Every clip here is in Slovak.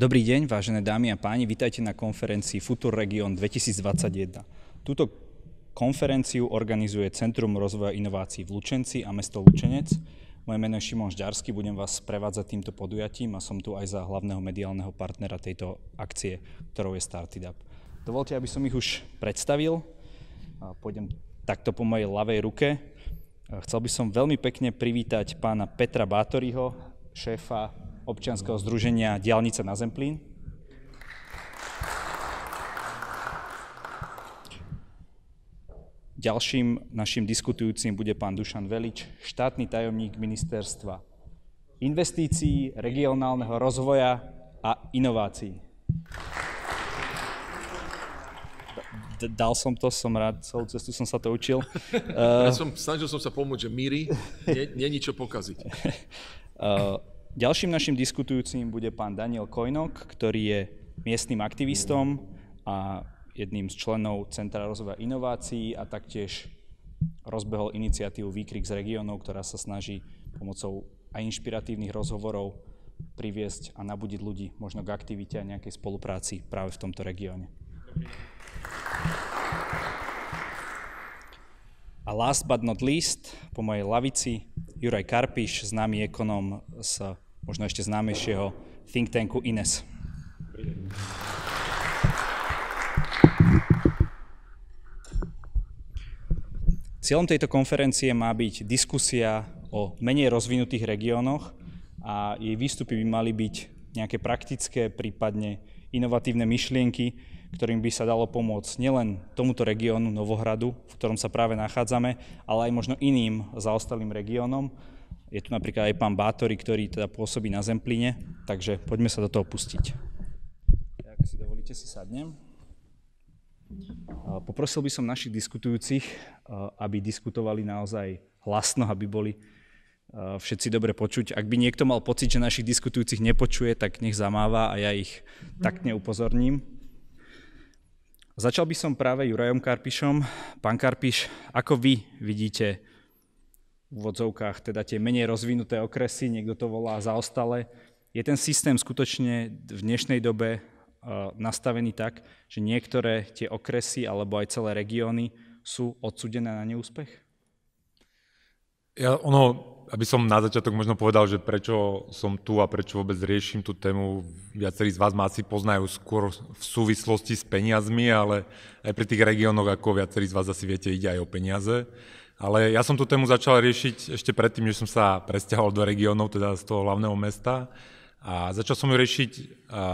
Dobrý deň, vážené dámy a páni, vítajte na konferencii Futur Region 2021. Túto konferenciu organizuje Centrum rozvoja inovácií v Lučenci a mesto Lučenec. Moje meno je Šimon Žďarsky, budem vás prevádzať týmto podujatím a som tu aj za hlavného mediálneho partnera tejto akcie, ktorou je Started Up. Dovolte, aby som ich už predstavil. Pôjdem takto po mojej ľavej ruke. Chcel by som veľmi pekne privítať pána Petra Bátoriho, šéfa občianskeho združenia Diálnica na Zemplín. Ďalším našim diskutujúcim bude pán Dušan Velič, štátny tajomník ministerstva investícií, regionálneho rozvoja a inovácií. dal som to, som rád, celú cestu som sa to učil. Ja som, snažil som sa pomôcť, že míry, nie, nie čo pokaziť. Ďalším našim diskutujúcim bude pán Daniel Kojnok, ktorý je miestnym aktivistom a jedným z členov Centra rozvoja inovácií a taktiež rozbehol iniciatívu Výkrik z regiónov, ktorá sa snaží pomocou aj inšpiratívnych rozhovorov priviesť a nabudiť ľudí možno k aktivite a nejakej spolupráci práve v tomto regióne. A last but not least, po mojej lavici, Juraj Karpiš, známy ekonom z možno ešte známejšieho think tanku INES. Cieľom tejto konferencie má byť diskusia o menej rozvinutých regiónoch a jej výstupy by mali byť nejaké praktické, prípadne inovatívne myšlienky, ktorým by sa dalo pomôcť nielen tomuto regiónu Novohradu, v ktorom sa práve nachádzame, ale aj možno iným zaostalým regiónom. Je tu napríklad aj pán Bátori, ktorý teda pôsobí na Zemplíne, takže poďme sa do toho pustiť. Ak si dovolíte, si sadnem. Poprosil by som našich diskutujúcich, aby diskutovali naozaj hlasno, aby boli všetci dobre počuť. Ak by niekto mal pocit, že našich diskutujúcich nepočuje, tak nech zamáva a ja ich taktne upozorním. Začal by som práve Jurajom Karpišom. Pán Karpiš, ako vy vidíte v vodzovkách teda tie menej rozvinuté okresy, niekto to volá zaostale, je ten systém skutočne v dnešnej dobe nastavený tak, že niektoré tie okresy alebo aj celé regióny sú odsudené na neúspech? Ja, ono, aby som na začiatok možno povedal, že prečo som tu a prečo vôbec riešim tú tému, viacerí z vás ma asi poznajú skôr v súvislosti s peniazmi, ale aj pri tých regiónoch, ako viacerí z vás asi viete, ide aj o peniaze. Ale ja som tú tému začal riešiť ešte predtým, než som sa presťahoval do regiónov, teda z toho hlavného mesta. A začal som ju riešiť, a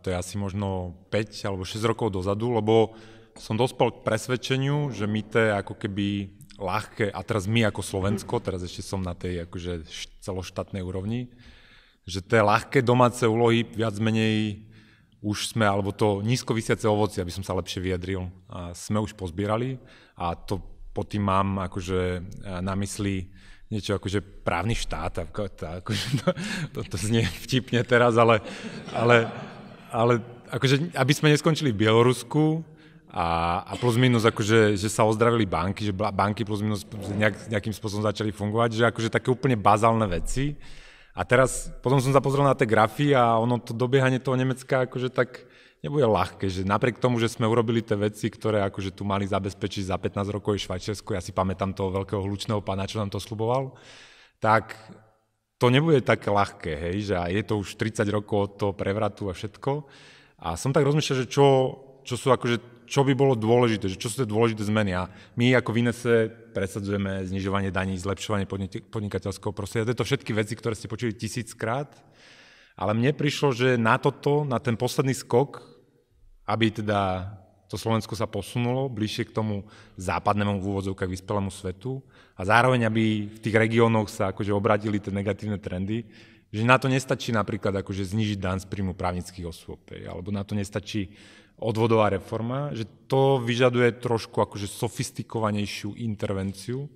to je asi možno 5 alebo 6 rokov dozadu, lebo som dospel k presvedčeniu, že my to ako keby ľahké, a teraz my ako Slovensko, teraz ešte som na tej akože celoštátnej úrovni, že tie ľahké domáce úlohy viac menej už sme, alebo to nízko vysiace ovoci, aby som sa lepšie vyjadril, a sme už pozbierali. A to pod tým mám akože e, na mysli niečo akože právny štát, akože to, to, to znie vtipne teraz, ale, ale, ale akože, aby sme neskončili v Bielorusku, a, a plus minus akože, že sa ozdravili banky, že banky plus minus nejak, nejakým spôsobom začali fungovať, že akože také úplne bazálne veci. A teraz, potom som sa pozrel na tie grafy a ono to dobiehanie toho Nemecka akože tak nebude ľahké, že napriek tomu, že sme urobili tie veci, ktoré akože tu mali zabezpečiť za 15 rokov v Švajčiarsku, ja si pamätám toho veľkého hlučného pána, čo nám to sluboval, tak to nebude také ľahké, hej, že je to už 30 rokov od toho prevratu a všetko. A som tak rozmýšľal, že čo, čo sú akože čo by bolo dôležité, že čo sú tie dôležité zmeny. A my ako v Inese presadzujeme znižovanie daní, zlepšovanie podnikateľského prostredia. To je to všetky veci, ktoré ste počuli tisíckrát. Ale mne prišlo, že na toto, na ten posledný skok, aby teda to Slovensko sa posunulo bližšie k tomu západnému v úvodzovkách vyspelému svetu a zároveň, aby v tých regiónoch sa akože obradili tie negatívne trendy, že na to nestačí napríklad akože znižiť dan z príjmu právnických osôb, alebo na to nestačí odvodová reforma, že to vyžaduje trošku akože sofistikovanejšiu intervenciu.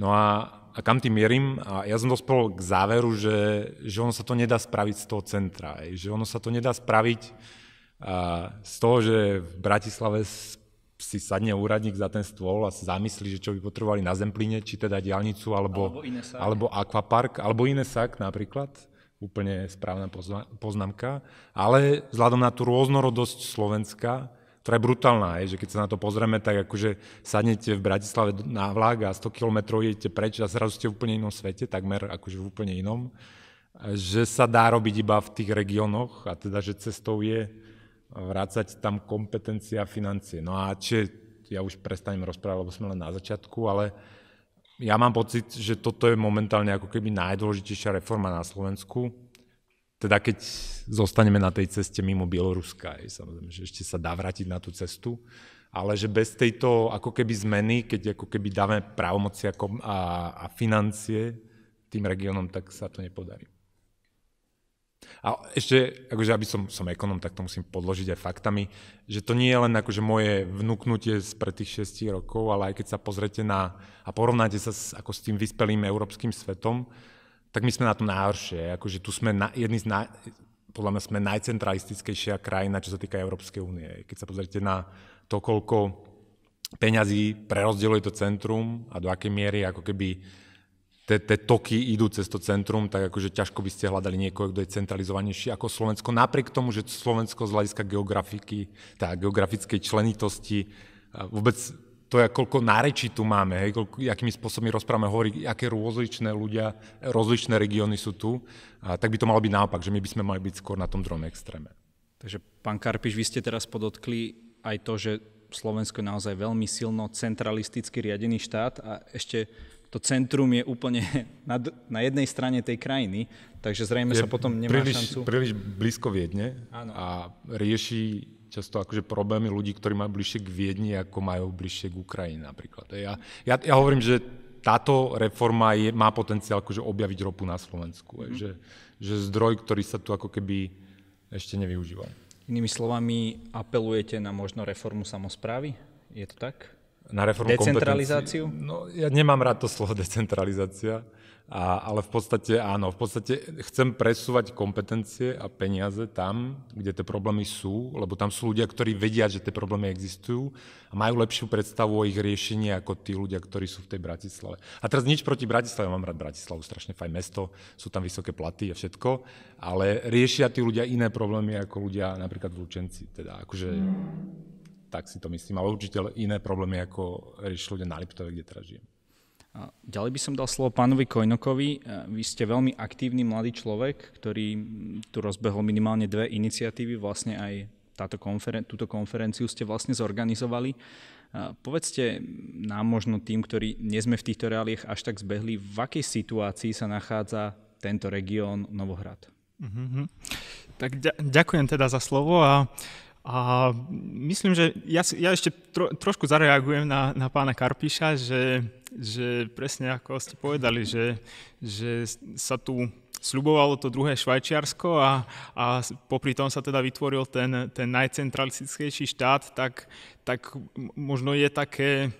No a, a kam tým mierim? A ja som dospel k záveru, že, že ono sa to nedá spraviť z toho centra. Aj, že ono sa to nedá spraviť a, z toho, že v Bratislave si sadne úradník za ten stôl a sa zamyslí, že čo by potrebovali na Zemplíne, či teda diálnicu, alebo, alebo, alebo akvapark, alebo Inesak napríklad. Úplne správna poznámka, ale vzhľadom na tú rôznorodosť Slovenska, ktorá je brutálna, je, že keď sa na to pozrieme, tak akože sadnete v Bratislave na vlak a 100 km idete preč a zrazu ste v úplne inom svete, takmer akože v úplne inom, že sa dá robiť iba v tých regiónoch a teda, že cestou je vrácať tam kompetencia a financie. No a či, ja už prestanem rozprávať, lebo sme len na začiatku, ale ja mám pocit, že toto je momentálne ako keby najdôležitejšia reforma na Slovensku, teda keď zostaneme na tej ceste mimo Bieloruska, aj, samozrejme, že ešte sa dá vrátiť na tú cestu, ale že bez tejto ako keby zmeny, keď ako keby dáme právomoci a, a financie tým regiónom, tak sa to nepodarí. A ešte, akože aby som, som ekonom, tak to musím podložiť aj faktami, že to nie je len akože moje vnúknutie z pred tých 6 rokov, ale aj keď sa pozrete na a porovnáte sa s, ako s tým vyspelým európskym svetom, tak my sme na tom najhoršie. Akože tu sme na, jedni z naj, podľa mňa sme najcentralistickejšia krajina, čo sa týka Európskej únie. Keď sa pozrite na to, koľko peňazí prerozdeľuje to centrum a do akej miery ako keby tie toky idú cez to centrum, tak akože ťažko by ste hľadali niekoho, kto je centralizovanejší ako Slovensko. Napriek tomu, že Slovensko z hľadiska geografiky, tá geografickej členitosti vôbec to je, koľko nárečí tu máme, hej, koľko, akými spôsobmi rozprávame, hovorí, aké rozličné ľudia, rozličné regióny sú tu, a tak by to malo byť naopak, že my by sme mali byť skôr na tom druhom extréme. Takže, pán Karpiš, vy ste teraz podotkli aj to, že Slovensko je naozaj veľmi silno centralisticky riadený štát a ešte to centrum je úplne na, na jednej strane tej krajiny, takže zrejme je sa potom nemá príliš, šancu... Príliš blízko Viedne Áno. a rieši často akože problémy ľudí, ktorí majú bližšie k Viedni, ako majú bližšie k Ukrajine napríklad. Ja, ja, ja hovorím, že táto reforma je, má potenciál akože objaviť ropu na Slovensku. Mm. Že, že zdroj, ktorý sa tu ako keby ešte nevyužíval. Inými slovami, apelujete na možno reformu samozprávy? Je to tak? Na reformu Decentralizáciu? No, ja nemám rád to slovo decentralizácia. A, ale v podstate áno, v podstate chcem presúvať kompetencie a peniaze tam, kde tie problémy sú, lebo tam sú ľudia, ktorí vedia, že tie problémy existujú a majú lepšiu predstavu o ich riešení ako tí ľudia, ktorí sú v tej Bratislave. A teraz nič proti Bratislave, mám rád Bratislavu, strašne fajn mesto, sú tam vysoké platy a všetko, ale riešia tí ľudia iné problémy ako ľudia napríklad v Lučenci. Teda akože tak si to myslím, ale určite iné problémy ako rieši ľudia na Liptove, kde teraz žijem. Ďalej by som dal slovo pánovi Kojnokovi. E, vy ste veľmi aktívny mladý človek, ktorý tu rozbehol minimálne dve iniciatívy, vlastne aj táto konferen- túto konferenciu ste vlastne zorganizovali. E, povedzte nám možno tým, ktorí nie sme v týchto reáliách až tak zbehli, v akej situácii sa nachádza tento región Novohrad? Mm-hmm. Tak ďakujem teda za slovo a a myslím, že ja, ja ešte tro, trošku zareagujem na, na pána Karpíša, že, že presne ako ste povedali, že, že sa tu sľubovalo to druhé Švajčiarsko a, a popri tom sa teda vytvoril ten, ten najcentralistickejší štát, tak, tak možno je také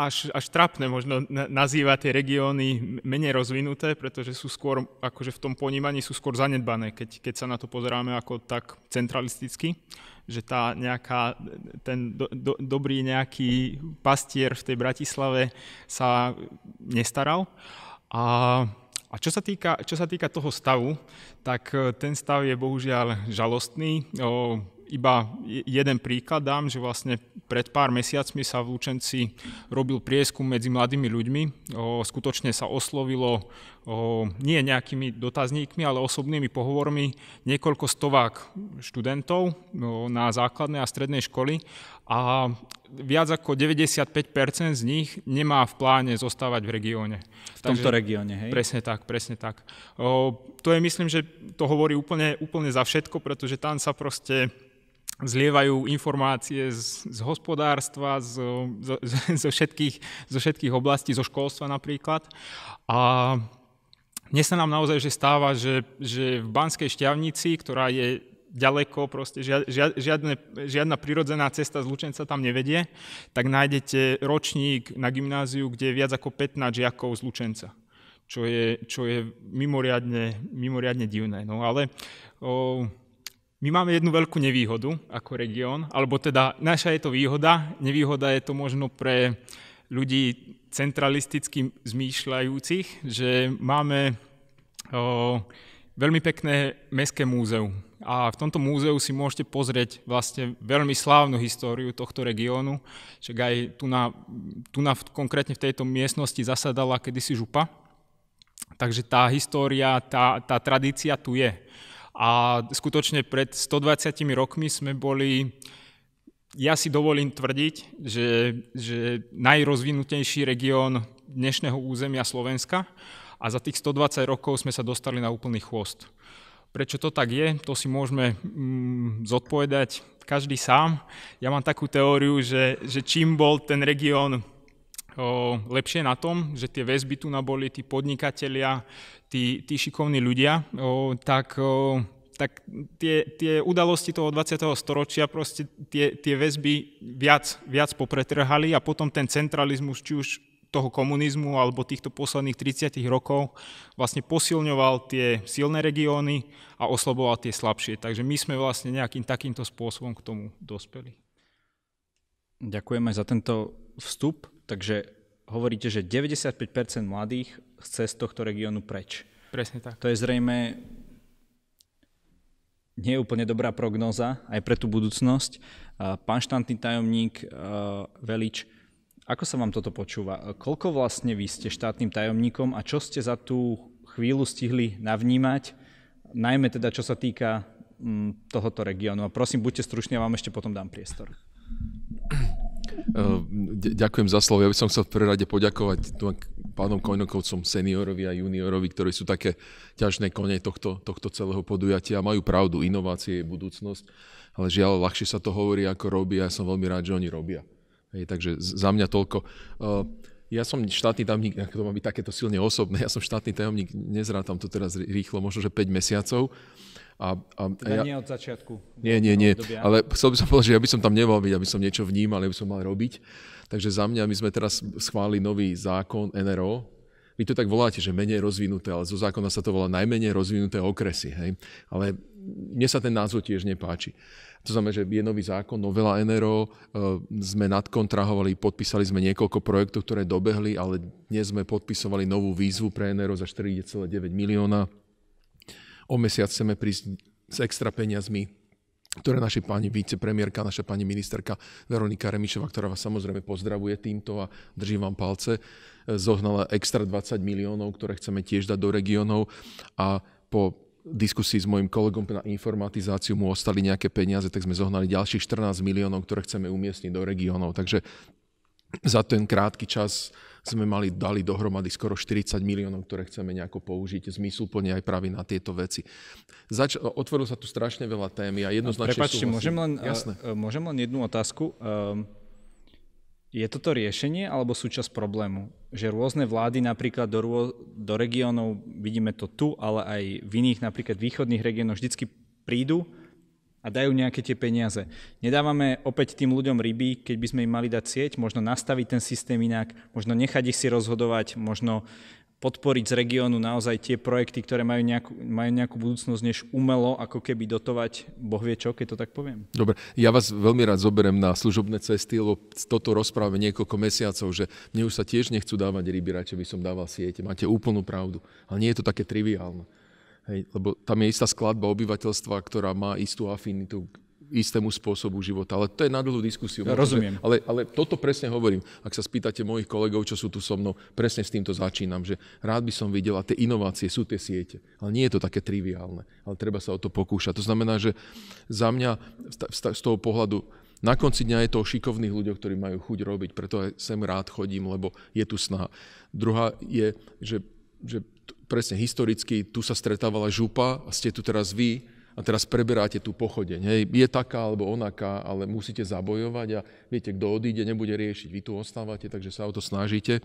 až, až trapné možno nazývať tie regióny menej rozvinuté, pretože sú skôr, akože v tom ponímaní sú skôr zanedbané, keď, keď sa na to pozeráme ako tak centralisticky, že tá nejaká, ten do, do, dobrý nejaký pastier v tej Bratislave sa nestaral. A a čo sa, týka, čo sa týka toho stavu, tak ten stav je bohužiaľ žalostný. O, iba jeden príklad dám, že vlastne pred pár mesiacmi sa v Lučenci robil prieskum medzi mladými ľuďmi. O, skutočne sa oslovilo o, nie nejakými dotazníkmi, ale osobnými pohovormi niekoľko stovák študentov o, na základnej a strednej školy a viac ako 95% z nich nemá v pláne zostávať v regióne. V tomto regióne, hej? Presne tak, presne tak. O, to je, myslím, že to hovorí úplne, úplne za všetko, pretože tam sa proste zlievajú informácie z, z hospodárstva, z, z, zo, všetkých, zo všetkých oblastí, zo školstva napríklad. A dnes sa nám naozaj že stáva, že, že v Banskej šťavnici, ktorá je ďaleko, proste žiadne, žiadna prirodzená cesta z Lučenca tam nevedie, tak nájdete ročník na gymnáziu, kde je viac ako 15 žiakov z Lučenca, čo je, čo je mimoriadne, mimoriadne divné. No ale o, my máme jednu veľkú nevýhodu ako región, alebo teda naša je to výhoda, nevýhoda je to možno pre ľudí centralisticky zmýšľajúcich, že máme o, veľmi pekné mestské múzeum. A v tomto múzeu si môžete pozrieť vlastne veľmi slávnu históriu tohto regiónu. Však aj tu na, tu na konkrétne v tejto miestnosti zasadala kedysi župa. Takže tá história, tá, tá tradícia tu je. A skutočne pred 120 rokmi sme boli, ja si dovolím tvrdiť, že, že najrozvinutejší región dnešného územia Slovenska a za tých 120 rokov sme sa dostali na úplný chvost. Prečo to tak je, to si môžeme mm, zodpovedať každý sám. Ja mám takú teóriu, že, že čím bol ten región lepšie na tom, že tie väzby tu naboli, tí podnikatelia, tí, tí šikovní ľudia, tak, tak tie, tie udalosti toho 20. storočia, proste tie, tie väzby viac, viac popretrhali a potom ten centralizmus, či už toho komunizmu alebo týchto posledných 30 rokov vlastne posilňoval tie silné regióny a oslaboval tie slabšie. Takže my sme vlastne nejakým takýmto spôsobom k tomu dospeli. Ďakujem aj za tento vstup. Takže hovoríte, že 95% mladých chce z tohto regiónu preč. Presne tak. To je zrejme nie je úplne dobrá prognóza aj pre tú budúcnosť. Pán štantný tajomník Velič, ako sa vám toto počúva? Koľko vlastne vy ste štátnym tajomníkom a čo ste za tú chvíľu stihli navnímať, najmä teda čo sa týka tohoto regiónu? A prosím, buďte struční, ja vám ešte potom dám priestor. Ďakujem za slovo. Ja by som chcel v prvom rade poďakovať pánom Kojnokovcom, seniorovi a juniorovi, ktorí sú také ťažné kone tohto, tohto celého podujatia. Majú pravdu, inovácie je budúcnosť, ale žiaľ, ľahšie sa to hovorí, ako robia. Ja som veľmi rád, že oni robia. Hej, takže za mňa toľko. Ja som štátny tajomník, to má byť takéto silne osobné, ja som štátny tajomník, nezrátam to teraz rýchlo, možno, že 5 mesiacov. A, a, a ja, nie od začiatku. Nie, nie, nie. Ale chcel by som povedať, že ja by som tam nemal byť, aby som niečo vnímal, aby som mal robiť. Takže za mňa, my sme teraz schválili nový zákon NRO, vy to tak voláte, že menej rozvinuté, ale zo zákona sa to volá najmenej rozvinuté okresy. Hej? Ale mne sa ten názov tiež nepáči. To znamená, že je nový zákon, novela NRO, e, sme nadkontrahovali, podpísali sme niekoľko projektov, ktoré dobehli, ale dnes sme podpisovali novú výzvu pre NRO za 4,9 milióna. O mesiac chceme prísť s extra peniazmi, ktoré naši pani vicepremiérka, naša pani ministerka Veronika Remišová, ktorá vás samozrejme pozdravuje týmto a držím vám palce, e, zohnala extra 20 miliónov, ktoré chceme tiež dať do regiónov a po diskusii s mojim kolegom na informatizáciu mu ostali nejaké peniaze, tak sme zohnali ďalších 14 miliónov, ktoré chceme umiestniť do regiónov. Takže za ten krátky čas sme mali, dali dohromady skoro 40 miliónov, ktoré chceme nejako použiť zmysluplne aj práve na tieto veci. Zač- otvorilo sa tu strašne veľa tém a jednoznačne Prepačte, môžem len, Jasné. môžem len jednu otázku. Um, je toto riešenie alebo súčasť problému? Že rôzne vlády napríklad do, do regiónov, vidíme to tu, ale aj v iných napríklad východných regiónoch vždycky prídu a dajú nejaké tie peniaze. Nedávame opäť tým ľuďom ryby, keď by sme im mali dať sieť, možno nastaviť ten systém inak, možno nechať ich si rozhodovať, možno podporiť z regiónu naozaj tie projekty, ktoré majú nejakú, majú nejakú budúcnosť, než umelo ako keby dotovať boh vie čo, keď to tak poviem. Dobre, ja vás veľmi rád zoberiem na služobné cesty, lebo toto rozpráve niekoľko mesiacov, že mne už sa tiež nechcú dávať ryby, radšej by som dával siete. Máte úplnú pravdu, ale nie je to také triviálne. Hej, lebo tam je istá skladba obyvateľstva, ktorá má istú afinitu istému spôsobu života. Ale to je na dlhú diskusiu. Ja, rozumiem. Ale, ale toto presne hovorím. Ak sa spýtate mojich kolegov, čo sú tu so mnou, presne s týmto začínam, že rád by som videl, a tie inovácie sú tie siete. Ale nie je to také triviálne. Ale treba sa o to pokúšať. To znamená, že za mňa z toho pohľadu na konci dňa je to o šikovných ľuďoch, ktorí majú chuť robiť, preto aj sem rád chodím, lebo je tu snaha. Druhá je, že, že presne historicky tu sa stretávala župa a ste tu teraz vy, a teraz preberáte tú pochodeň. Hej, je taká alebo onaká, ale musíte zabojovať a viete, kto odíde, nebude riešiť. Vy tu ostávate, takže sa o to snažíte.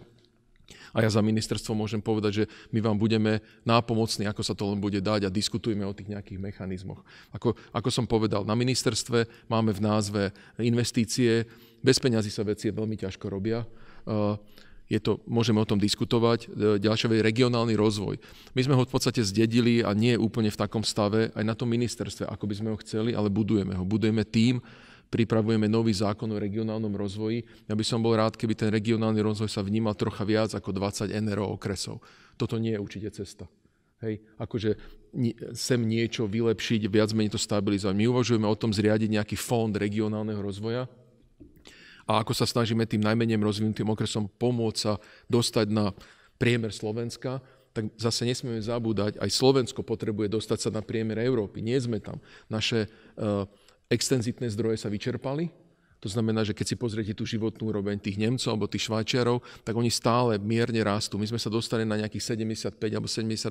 A ja za ministerstvo môžem povedať, že my vám budeme nápomocní, ako sa to len bude dať a diskutujeme o tých nejakých mechanizmoch. Ako, ako som povedal, na ministerstve máme v názve investície, bez peňazí sa veci veľmi ťažko robia. Je to, môžeme o tom diskutovať. E, ďalšia vec je regionálny rozvoj. My sme ho v podstate zdedili a nie je úplne v takom stave aj na tom ministerstve, ako by sme ho chceli, ale budujeme ho. Budujeme tým, pripravujeme nový zákon o regionálnom rozvoji. Ja by som bol rád, keby ten regionálny rozvoj sa vnímal trocha viac ako 20 NRO okresov. Toto nie je určite cesta. Hej, akože sem niečo vylepšiť, viac menej to stabilizovať. My uvažujeme o tom zriadiť nejaký fond regionálneho rozvoja, a ako sa snažíme tým najmenej rozvinutým okresom pomôcť sa dostať na priemer Slovenska, tak zase nesmieme zabúdať, aj Slovensko potrebuje dostať sa na priemer Európy. Nie sme tam. Naše uh, extenzitné zdroje sa vyčerpali, to znamená, že keď si pozriete tú životnú úroveň tých Nemcov alebo tých Švajčiarov, tak oni stále mierne rastú. My sme sa dostali na nejakých 75 alebo 78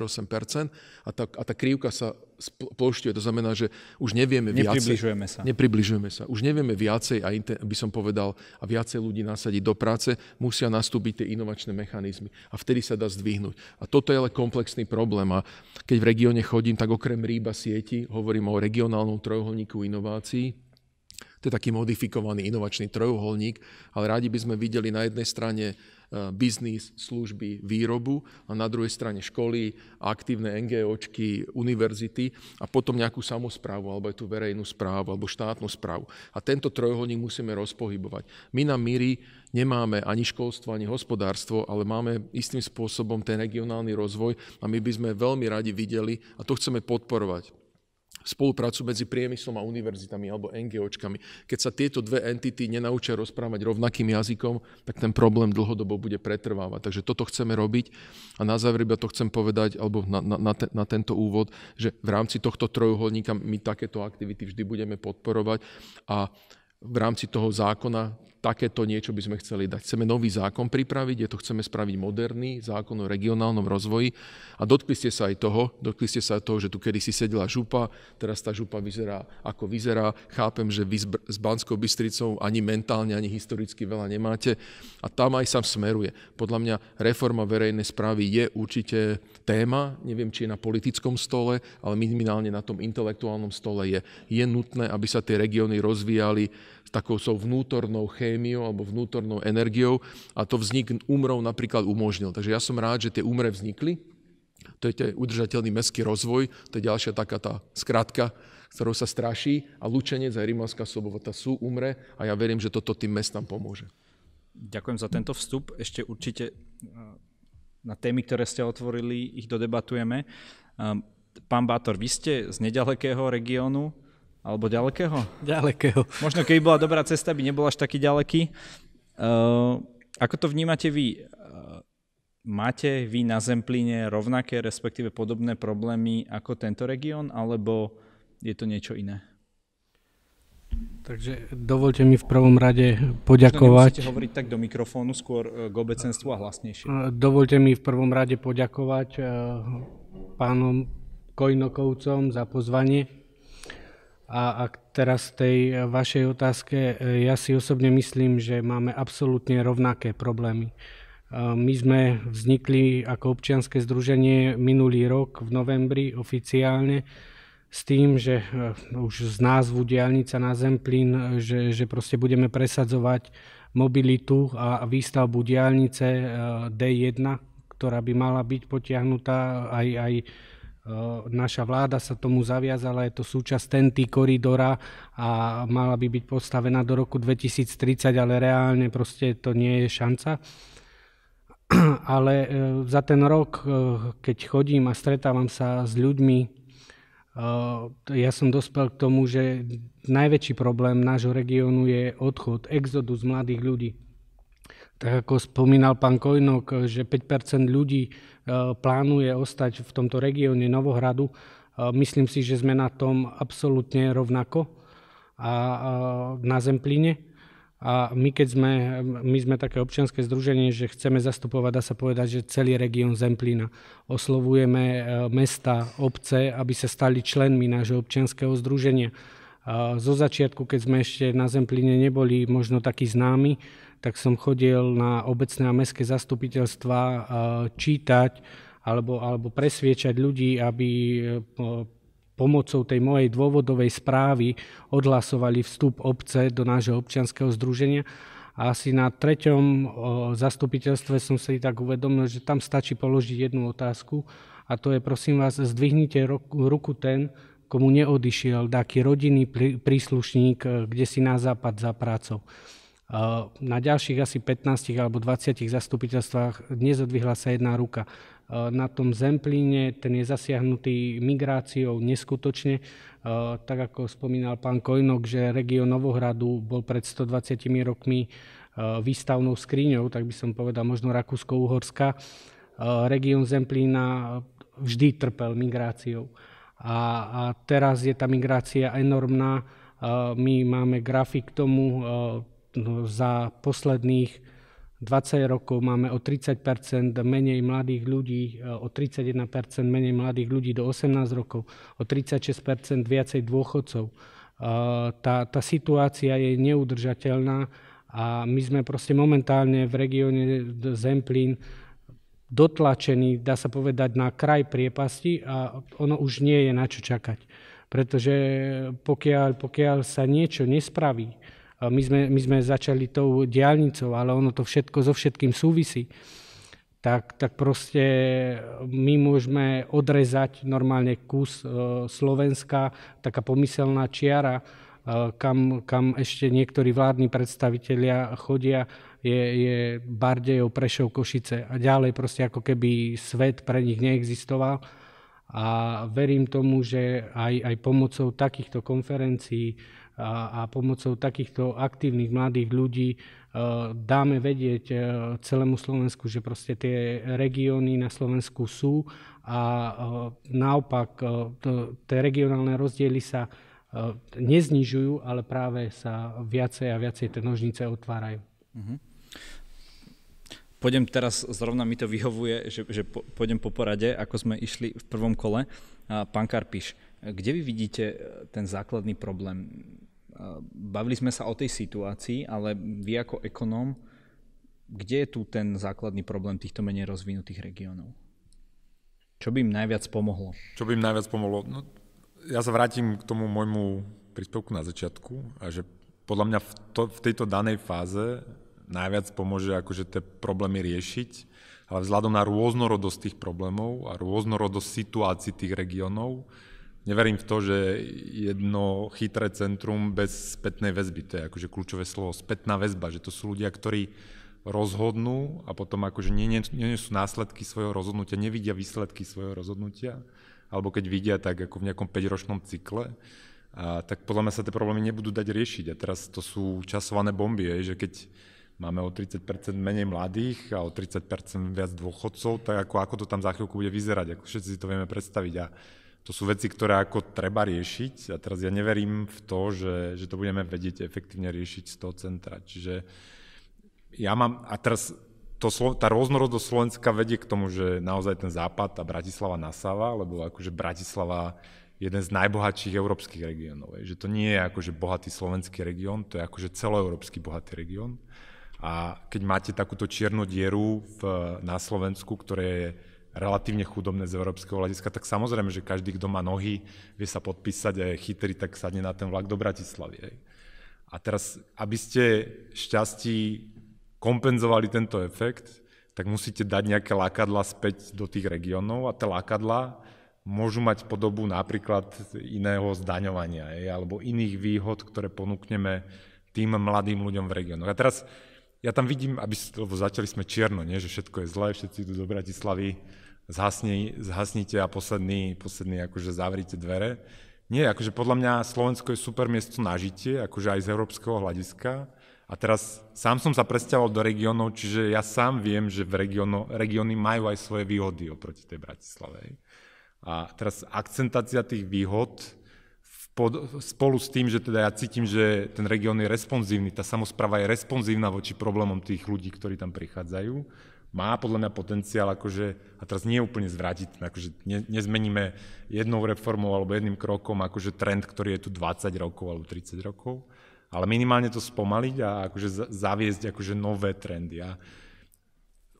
a tá, a tá krivka sa splošťuje. To znamená, že už nevieme viacej. Nepribližujeme sa. Nepribližujeme sa. Už nevieme viacej, a by som povedal, a viacej ľudí nasadiť do práce, musia nastúpiť tie inovačné mechanizmy. A vtedy sa dá zdvihnúť. A toto je ale komplexný problém. A keď v regióne chodím, tak okrem rýba sieti hovorím o regionálnom trojuholníku inovácií, to je taký modifikovaný inovačný trojuholník, ale rádi by sme videli na jednej strane e, biznis, služby, výrobu a na druhej strane školy, aktívne NGOčky, univerzity a potom nejakú samozprávu alebo aj tú verejnú správu alebo štátnu správu. A tento trojuholník musíme rozpohybovať. My na Miri nemáme ani školstvo, ani hospodárstvo, ale máme istým spôsobom ten regionálny rozvoj a my by sme veľmi radi videli, a to chceme podporovať, spoluprácu medzi priemyslom a univerzitami alebo NGOčkami. Keď sa tieto dve entity nenaučia rozprávať rovnakým jazykom, tak ten problém dlhodobo bude pretrvávať. Takže toto chceme robiť a na záver iba to chcem povedať, alebo na, na, na, te, na tento úvod, že v rámci tohto trojuholníka my takéto aktivity vždy budeme podporovať a v rámci toho zákona takéto niečo by sme chceli dať. Chceme nový zákon pripraviť, je to chceme spraviť moderný zákon o regionálnom rozvoji a dotkli ste sa aj toho, dotkli ste sa aj toho, že tu kedysi sedela župa, teraz tá župa vyzerá ako vyzerá. Chápem, že vy s Banskou Bystricou ani mentálne, ani historicky veľa nemáte a tam aj sa smeruje. Podľa mňa reforma verejnej správy je určite téma, neviem, či je na politickom stole, ale minimálne na tom intelektuálnom stole je. Je nutné, aby sa tie regióny rozvíjali takou svojou vnútornou chémiou alebo vnútornou energiou a to vznik úmrov napríklad umožnil. Takže ja som rád, že tie úmre vznikli. To je udržateľný mestský rozvoj, to je ďalšia taká tá skratka, ktorou sa straší a Lučenec a Rimavská sobota sú umre a ja verím, že toto tým mestám pomôže. Ďakujem za tento vstup. Ešte určite eh, na témy, ktoré ste otvorili, ich dodebatujeme. Ehm, pán Bátor, vy ste z nedalekého regiónu, alebo ďalekého? Ďalekého. Možno keby bola dobrá cesta, by nebol až taký ďaleký. Uh, ako to vnímate vy? Uh, máte vy na Zemplíne rovnaké, respektíve podobné problémy ako tento región, alebo je to niečo iné? Takže dovolte mi v prvom rade poďakovať. Možno hovoriť tak do mikrofónu, skôr e, k obecenstvu a hlasnejšie. Dovolte mi v prvom rade poďakovať pánom Kojnokovcom za pozvanie a, a teraz tej vašej otázke, e, ja si osobne myslím, že máme absolútne rovnaké problémy. E, my sme vznikli ako občianske združenie minulý rok v novembri oficiálne s tým, že už z názvu diálnica na Zemplín, že, že proste budeme presadzovať mobilitu a výstavbu diálnice D1, ktorá by mala byť potiahnutá aj, aj Naša vláda sa tomu zaviazala, je to súčasť TNT koridora a mala by byť postavená do roku 2030, ale reálne proste to nie je šanca. Ale e, za ten rok, e, keď chodím a stretávam sa s ľuďmi, ja som dospel k tomu, že najväčší problém nášho regiónu je odchod, exodus mladých ľudí. Tak ako spomínal pán Kojnok, že 5% ľudí Eh, plánuje ostať v tomto regióne Novohradu. Eh, myslím si, že sme na tom absolútne rovnako a na Zemplíne. A my keď sme, my sme také občianske združenie, že chceme zastupovať, dá sa povedať, že celý región Zemplína. Oslovujeme eh, mesta, obce, aby sa stali členmi nášho občianského združenia. Zo začiatku, keď sme ešte na Zemplíne neboli možno takí známi, tak som chodil na obecné a mestské zastupiteľstva čítať alebo, alebo presviečať ľudí, aby e, pomocou tej mojej dôvodovej správy odhlasovali vstup obce do nášho občianského združenia. A asi na treťom zastupiteľstve som si tak uvedomil, že tam stačí položiť jednu otázku a to je prosím vás, zdvihnite ruku ten, komu neodišiel taký rodinný príslušník, kde si na západ za prácou. Na ďalších asi 15 alebo 20 zastupiteľstvách nezodvihla sa jedna ruka. na tom Zemplíne, ten je zasiahnutý migráciou neskutočne. Tak ako spomínal pán Kojnok, že región Novohradu bol pred 120 rokmi výstavnou skriňou, tak by som povedal možno Rakúsko-Uhorska. Región Zemplína vždy trpel migráciou. A, a teraz je tá migrácia enormná. My máme grafik k tomu no, za posledných 20 rokov máme o 30% menej mladých ľudí, e, o 31% menej mladých ľudí do 18 rokov, o 36 viacej dôchodcov. E, tá, tá situácia je neudržateľná a my sme proste momentálne v regióne Zemplín dotlačení, dá sa povedať, na kraj priepasti a ono už nie je na čo čakať. Pretože pokiaľ, pokiaľ sa niečo nespraví, my sme, my sme začali tou diálnicou, ale ono to všetko so všetkým súvisí. Tak, tak proste my môžeme odrezať normálne kus e, Slovenska, taká pomyselná čiara, e, kam, kam ešte niektorí vládni predstavitelia chodia, je, je Bardejov, Prešov, Košice a ďalej proste ako keby svet pre nich neexistoval. A verím tomu, že aj, aj pomocou takýchto konferencií, a, a pomocou takýchto aktívnych mladých ľudí e, dáme vedieť e, celému Slovensku, že proste tie regióny na Slovensku sú a e, naopak tie regionálne rozdiely sa neznižujú, ale práve sa viacej a viacej tie nožnice otvárajú. Uh-huh. Pôjdem teraz, zrovna mi to vyhovuje, že, že pôjdem po porade, ako sme išli v prvom kole. Pán Karpiš, kde vy vidíte ten základný problém? Bavili sme sa o tej situácii, ale vy ako ekonóm, kde je tu ten základný problém týchto menej rozvinutých regiónov? Čo by im najviac pomohlo? Čo by im najviac pomohlo? No, ja sa vrátim k tomu môjmu príspevku na začiatku a že podľa mňa v, to, v tejto danej fáze najviac pomôže akože tie problémy riešiť, ale vzhľadom na rôznorodosť tých problémov a rôznorodosť situácií tých regiónov, neverím v to, že jedno chytré centrum bez spätnej väzby, to je akože kľúčové slovo, spätná väzba, že to sú ľudia, ktorí rozhodnú a potom akože nie, nie, nie sú následky svojho rozhodnutia, nevidia výsledky svojho rozhodnutia, alebo keď vidia, tak ako v nejakom 5-ročnom cykle, a tak podľa mňa sa tie problémy nebudú dať riešiť. A teraz to sú časované bomby, že keď máme o 30% menej mladých a o 30% viac dôchodcov, tak ako, ako to tam za chvíľku bude vyzerať, ako všetci si to vieme predstaviť. A to sú veci, ktoré ako treba riešiť a teraz ja neverím v to, že, že to budeme vedieť efektívne riešiť z toho centra. Čiže ja mám, a teraz to, tá rôznorodosť Slovenska vedie k tomu, že naozaj ten západ a Bratislava nasáva, lebo akože Bratislava je jeden z najbohatších európskych regiónov. Že to nie je akože bohatý slovenský región, to je akože celoeurópsky bohatý región. A keď máte takúto čiernu dieru v, na Slovensku, ktoré je relatívne chudobné z európskeho hľadiska, tak samozrejme, že každý, kto má nohy, vie sa podpísať a je chytrý, tak sadne na ten vlak do Bratislavy. Hej. A teraz, aby ste šťastí kompenzovali tento efekt, tak musíte dať nejaké lákadla späť do tých regiónov a tie lákadla môžu mať podobu napríklad iného zdaňovania hej, alebo iných výhod, ktoré ponúkneme tým mladým ľuďom v regiónoch. A teraz ja tam vidím, aby, lebo začali sme čierno, nie, že všetko je zlé, všetci idú do Bratislavy, zhasni, zhasnite a posledný, posledný akože zavrite dvere. Nie, akože podľa mňa Slovensko je super miesto na žitie, akože aj z európskeho hľadiska. A teraz sám som sa presťahoval do regiónov, čiže ja sám viem, že v regióno, regióny majú aj svoje výhody oproti tej Bratislave. A teraz akcentácia tých výhod pod, spolu s tým, že teda ja cítim, že ten región je responsívny, tá samozpráva je responsívna voči problémom tých ľudí, ktorí tam prichádzajú, má podľa mňa potenciál akože, a teraz nie úplne zvrátiť, akože ne, nezmeníme jednou reformou alebo jedným krokom akože trend, ktorý je tu 20 rokov alebo 30 rokov, ale minimálne to spomaliť a akože zaviesť akože nové trendy. A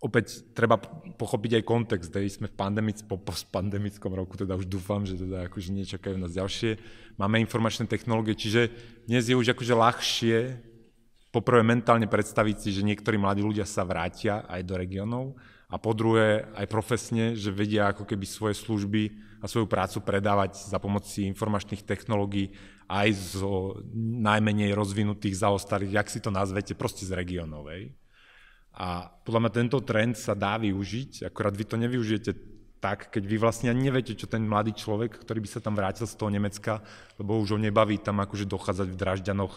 opäť treba pochopiť aj kontext, hej, sme v pandemic, po pandemickom roku, teda už dúfam, že teda akože nečakajú nás ďalšie. Máme informačné technológie, čiže dnes je už akože ľahšie poprvé mentálne predstaviť si, že niektorí mladí ľudia sa vrátia aj do regiónov a po druhé aj profesne, že vedia ako keby svoje služby a svoju prácu predávať za pomoci informačných technológií aj zo najmenej rozvinutých, zaostalých, jak si to nazvete, proste z regiónov. A podľa mňa tento trend sa dá využiť, akorát vy to nevyužijete tak, keď vy vlastne ani neviete, čo ten mladý človek, ktorý by sa tam vrátil z toho Nemecka, lebo už ho nebaví tam akože dochádzať v Dražďanoch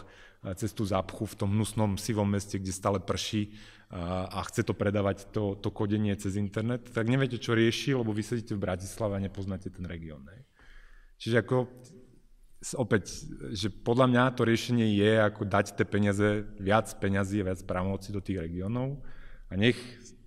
cez tú zápchu v tom hnusnom sivom meste, kde stále prší a, a chce to predávať to, to kodenie cez internet, tak neviete, čo rieši, lebo vy sedíte v Bratislave a nepoznáte ten región. Čiže ako opäť, že podľa mňa to riešenie je ako dať tie peniaze, viac peniazy a viac právomoci do tých regiónov a nech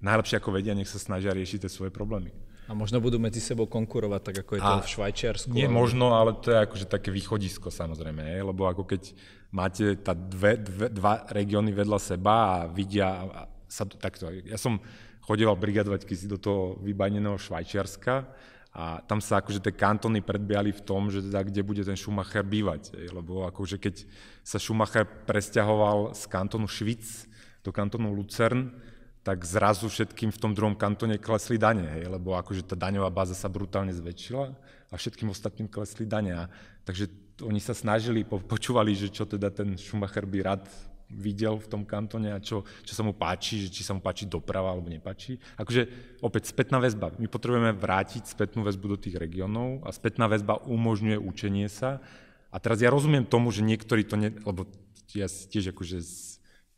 najlepšie ako vedia, nech sa snažia riešiť tie svoje problémy. A možno budú medzi sebou konkurovať, tak ako je to a v Švajčiarsku. Nie ale... možno, ale to je akože také východisko samozrejme, je, lebo ako keď máte tá dve, dve, dva regióny vedľa seba a vidia sa to takto. Ja som chodieval brigadovať keď do toho vybajneného Švajčiarska a tam sa akože tie kantony predbiali v tom, že teda kde bude ten Schumacher bývať. Je, lebo akože keď sa Schumacher presťahoval z kantonu Švic do kantonu Lucern, tak zrazu všetkým v tom druhom kantone klesli dane, hej, lebo akože tá daňová báza sa brutálne zväčšila a všetkým ostatným klesli dane. A, takže oni sa snažili, počúvali, že čo teda ten Schumacher by rád videl v tom kantone a čo, čo sa mu páči, že či sa mu páči doprava alebo nepáči. Akože opäť spätná väzba. My potrebujeme vrátiť spätnú väzbu do tých regiónov a spätná väzba umožňuje učenie sa. A teraz ja rozumiem tomu, že niektorí to, ne, lebo ja tiež akože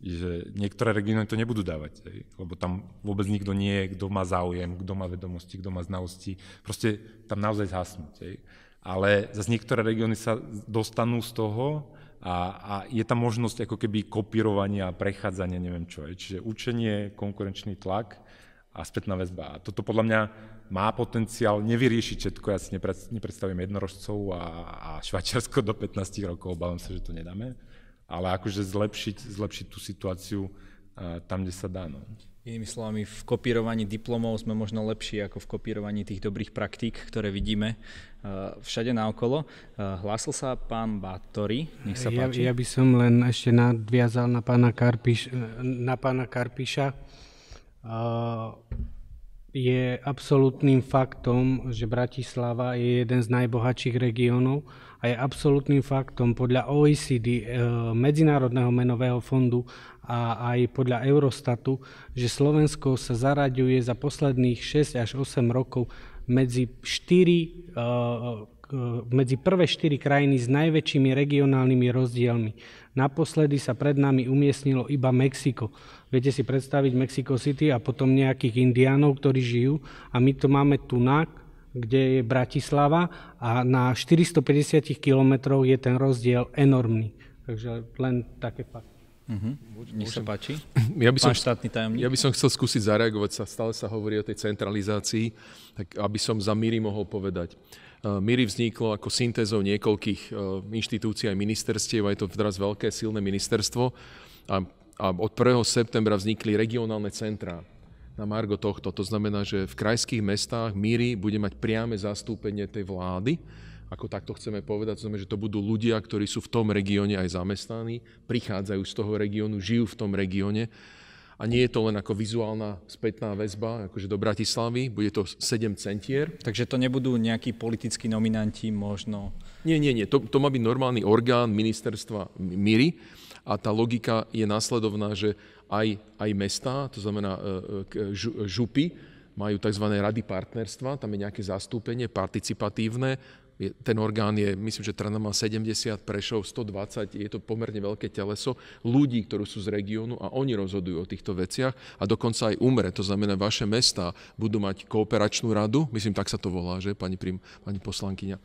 že niektoré regióny to nebudú dávať, hej, lebo tam vôbec nikto nie je, kto má záujem, kto má vedomosti, kto má znalosti. Proste tam naozaj zhasnúť. Hej. Ale zase niektoré regióny sa dostanú z toho a, a je tam možnosť ako keby kopírovania, prechádzania, neviem čo. Je. Čiže učenie, konkurenčný tlak a spätná väzba. A toto podľa mňa má potenciál nevyriešiť všetko. Ja si nepredstavím jednorožcov a, a Švajčiarsko do 15 rokov, obávam sa, že to nedáme. Ale akože zlepšiť, zlepšiť tú situáciu tam, kde sa dá. No. Inými slovami, v kopírovaní diplomov sme možno lepší ako v kopírovaní tých dobrých praktík, ktoré vidíme uh, všade naokolo. Uh, hlásil sa pán Bátori, nech sa páči. Ja, ja by som len ešte nadviazal na pána, Karpiš, na pána Karpiša. Uh, je absolútnym faktom, že Bratislava je jeden z najbohatších regiónov a je absolútnym faktom podľa OECD, Medzinárodného menového fondu a aj podľa Eurostatu, že Slovensko sa zaraďuje za posledných 6 až 8 rokov medzi 4 uh, medzi prvé štyri krajiny s najväčšími regionálnymi rozdielmi. Naposledy sa pred nami umiestnilo iba Mexiko. Viete si predstaviť Mexico City a potom nejakých indiánov, ktorí žijú a my to máme tunak, kde je Bratislava a na 450 kilometrov je ten rozdiel enormný. Takže len také fakt. Uh-huh. Nech sa páči. Ja by som, Pán štátny tajomník. Ja by som chcel skúsiť zareagovať, sa, stále sa hovorí o tej centralizácii, tak aby som za Miri mohol povedať. Uh, Miri vzniklo ako syntézou niekoľkých uh, inštitúcií aj ministerstiev, aj to teraz veľké silné ministerstvo a, a od 1. septembra vznikli regionálne centrá na Margo tohto. To znamená, že v krajských mestách Míry bude mať priame zastúpenie tej vlády, ako takto chceme povedať, to znamená, že to budú ľudia, ktorí sú v tom regióne aj zamestnaní, prichádzajú z toho regiónu, žijú v tom regióne a nie je to len ako vizuálna spätná väzba, akože do Bratislavy, bude to 7 centier. Takže to nebudú nejakí politickí nominanti možno? Nie, nie, nie. To, to má byť normálny orgán ministerstva Miry a tá logika je následovná, že aj, aj mesta, to znamená e, e, župy, majú tzv. rady partnerstva, tam je nejaké zastúpenie participatívne, ten orgán je, myslím, že Trnava má 70, Prešov 120, je to pomerne veľké teleso ľudí, ktorí sú z regiónu a oni rozhodujú o týchto veciach a dokonca aj umre. To znamená, vaše mesta budú mať kooperačnú radu, myslím, tak sa to volá, že, pani, prim, pani poslankyňa,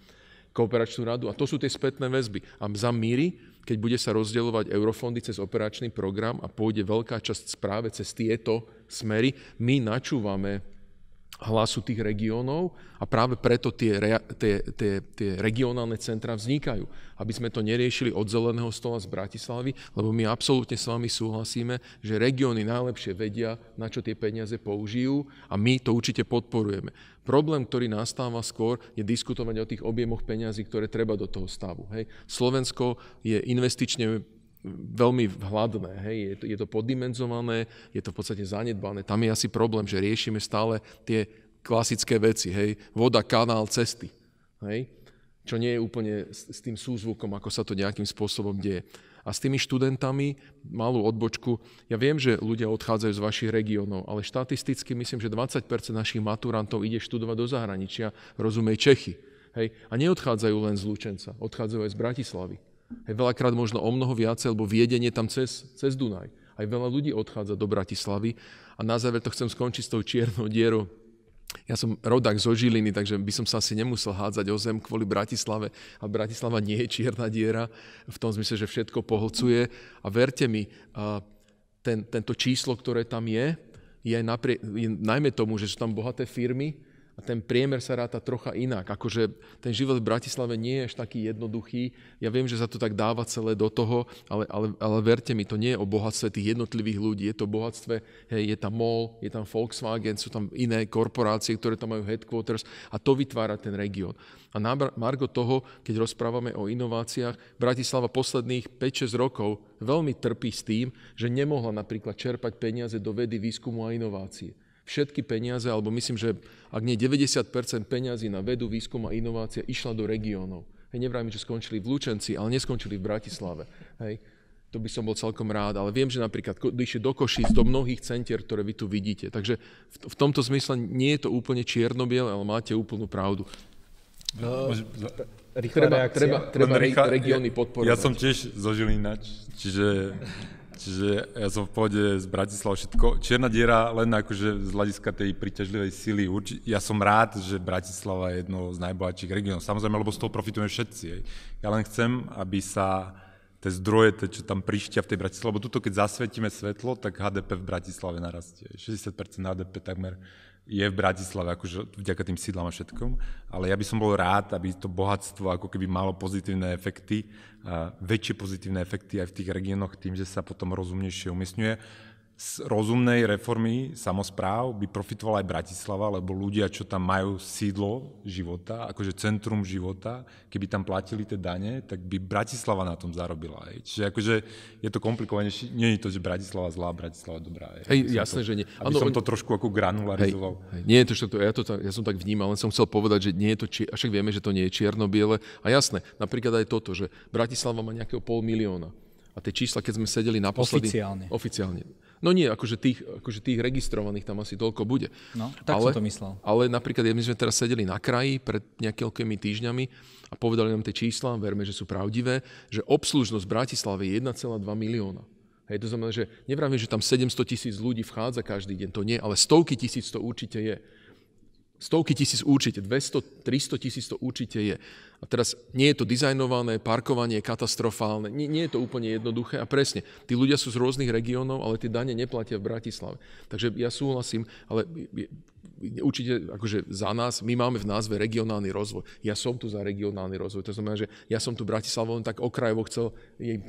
kooperačnú radu a to sú tie spätné väzby. A za míry, keď bude sa rozdielovať eurofondy cez operačný program a pôjde veľká časť správe cez tieto smery, my načúvame hlasu tých regiónov a práve preto tie, tie, tie, tie regionálne centra vznikajú. Aby sme to neriešili od zeleného stola z Bratislavy, lebo my absolútne s vami súhlasíme, že regióny najlepšie vedia, na čo tie peniaze použijú a my to určite podporujeme. Problém, ktorý nastáva skôr, je diskutovať o tých objemoch peňazí, ktoré treba do toho stavu. Hej. Slovensko je investične veľmi hladné, hej, je to, je to poddimenzované, je to v podstate zanedbané. Tam je asi problém, že riešime stále tie klasické veci, hej, voda, kanál, cesty. Hej. čo nie je úplne s, s tým súzvukom, ako sa to nejakým spôsobom deje. A s tými študentami, malú odbočku, ja viem, že ľudia odchádzajú z vašich regiónov, ale štatisticky myslím, že 20% našich maturantov ide študovať do zahraničia, rozumej Čechy. Hej? A neodchádzajú len z Lučenca, odchádzajú aj z Bratislavy. Hej, veľakrát možno o mnoho viacej, lebo viedenie tam cez, cez Dunaj. Aj veľa ľudí odchádza do Bratislavy. A na záver to chcem skončiť s tou čiernou dierou. Ja som rodák zo Žiliny, takže by som sa asi nemusel hádzať o zem kvôli Bratislave. A Bratislava nie je čierna diera v tom zmysle, že všetko pohlcuje. A verte mi, ten, tento číslo, ktoré tam je, je, naprie, je najmä tomu, že sú tam bohaté firmy, a ten priemer sa ráta trocha inak. Akože ten život v Bratislave nie je až taký jednoduchý. Ja viem, že sa to tak dáva celé do toho, ale, ale, ale verte mi, to nie je o bohatstve tých jednotlivých ľudí. Je to bohatstve, hej, je tam MOL, je tam Volkswagen, sú tam iné korporácie, ktoré tam majú headquarters a to vytvára ten región. A na Margo toho, keď rozprávame o inováciách, Bratislava posledných 5-6 rokov veľmi trpí s tým, že nemohla napríklad čerpať peniaze do vedy, výskumu a inovácie všetky peniaze, alebo myslím, že ak nie 90% peniazy na vedu, výskum a inovácia išla do regiónov. Hej, nevrajme, že skončili v Lučenci, ale neskončili v Bratislave. Hej. To by som bol celkom rád, ale viem, že napríklad išli do Košíc, do mnohých centier, ktoré vy tu vidíte. Takže v, v tomto zmysle nie je to úplne čierno ale máte úplnú pravdu. Uh, treba, treba, treba regióny podporovať. Ja som tiež zo Žilinač, čiže Čiže ja som v pohode z Bratislava všetko. Čierna diera len akože z hľadiska tej príťažlivej sily. Urči, ja som rád, že Bratislava je jedno z najbohatších regiónov. Samozrejme, lebo z toho profitujeme všetci. Ja len chcem, aby sa tie zdroje, tie, čo tam prištia v tej Bratislave, lebo tuto keď zasvietime svetlo, tak HDP v Bratislave narastie. 60% HDP takmer je v Bratislave, akože vďaka tým sídlám a všetkom, ale ja by som bol rád, aby to bohatstvo ako keby malo pozitívne efekty, väčšie pozitívne efekty aj v tých regiónoch tým, že sa potom rozumnejšie umiestňuje z rozumnej reformy samozpráv by profitovala aj Bratislava, lebo ľudia, čo tam majú sídlo života, akože centrum života, keby tam platili tie dane, tak by Bratislava na tom zarobila. Aj. Čiže akože je to komplikovanejšie. Nie je to, že Bratislava zlá, Bratislava dobrá. Aj. Hej, jasné, to, že nie. Aby ano, som to trošku ako granularizoval. Hej, hej. Nie je to, že to, ja, to, ja som tak vnímal, len som chcel povedať, že nie je to, či, však vieme, že to nie je čierno-biele. A jasné, napríklad aj toto, že Bratislava má nejakého pol milióna. A tie čísla, keď sme sedeli naposledy... Oficiálne. Oficiálne No nie, akože tých, akože tých registrovaných tam asi toľko bude. No, tak ale, som to myslel. Ale napríklad, my sme teraz sedeli na kraji pred nejakými týždňami a povedali nám tie čísla, verme, že sú pravdivé, že obslužnosť Bratislavy je 1,2 milióna. Hej, to znamená, že nevravím, že tam 700 tisíc ľudí vchádza každý deň, to nie, ale stovky tisíc to určite je. Stovky tisíc určite, 200, 300 tisíc to určite je. A teraz nie je to dizajnované, parkovanie je katastrofálne, nie, nie je to úplne jednoduché a presne, tí ľudia sú z rôznych regiónov, ale tie dane neplatia v Bratislave. Takže ja súhlasím, ale určite akože za nás, my máme v názve regionálny rozvoj. Ja som tu za regionálny rozvoj. To znamená, že ja som tu Bratislavu len tak okrajovo chcel jej,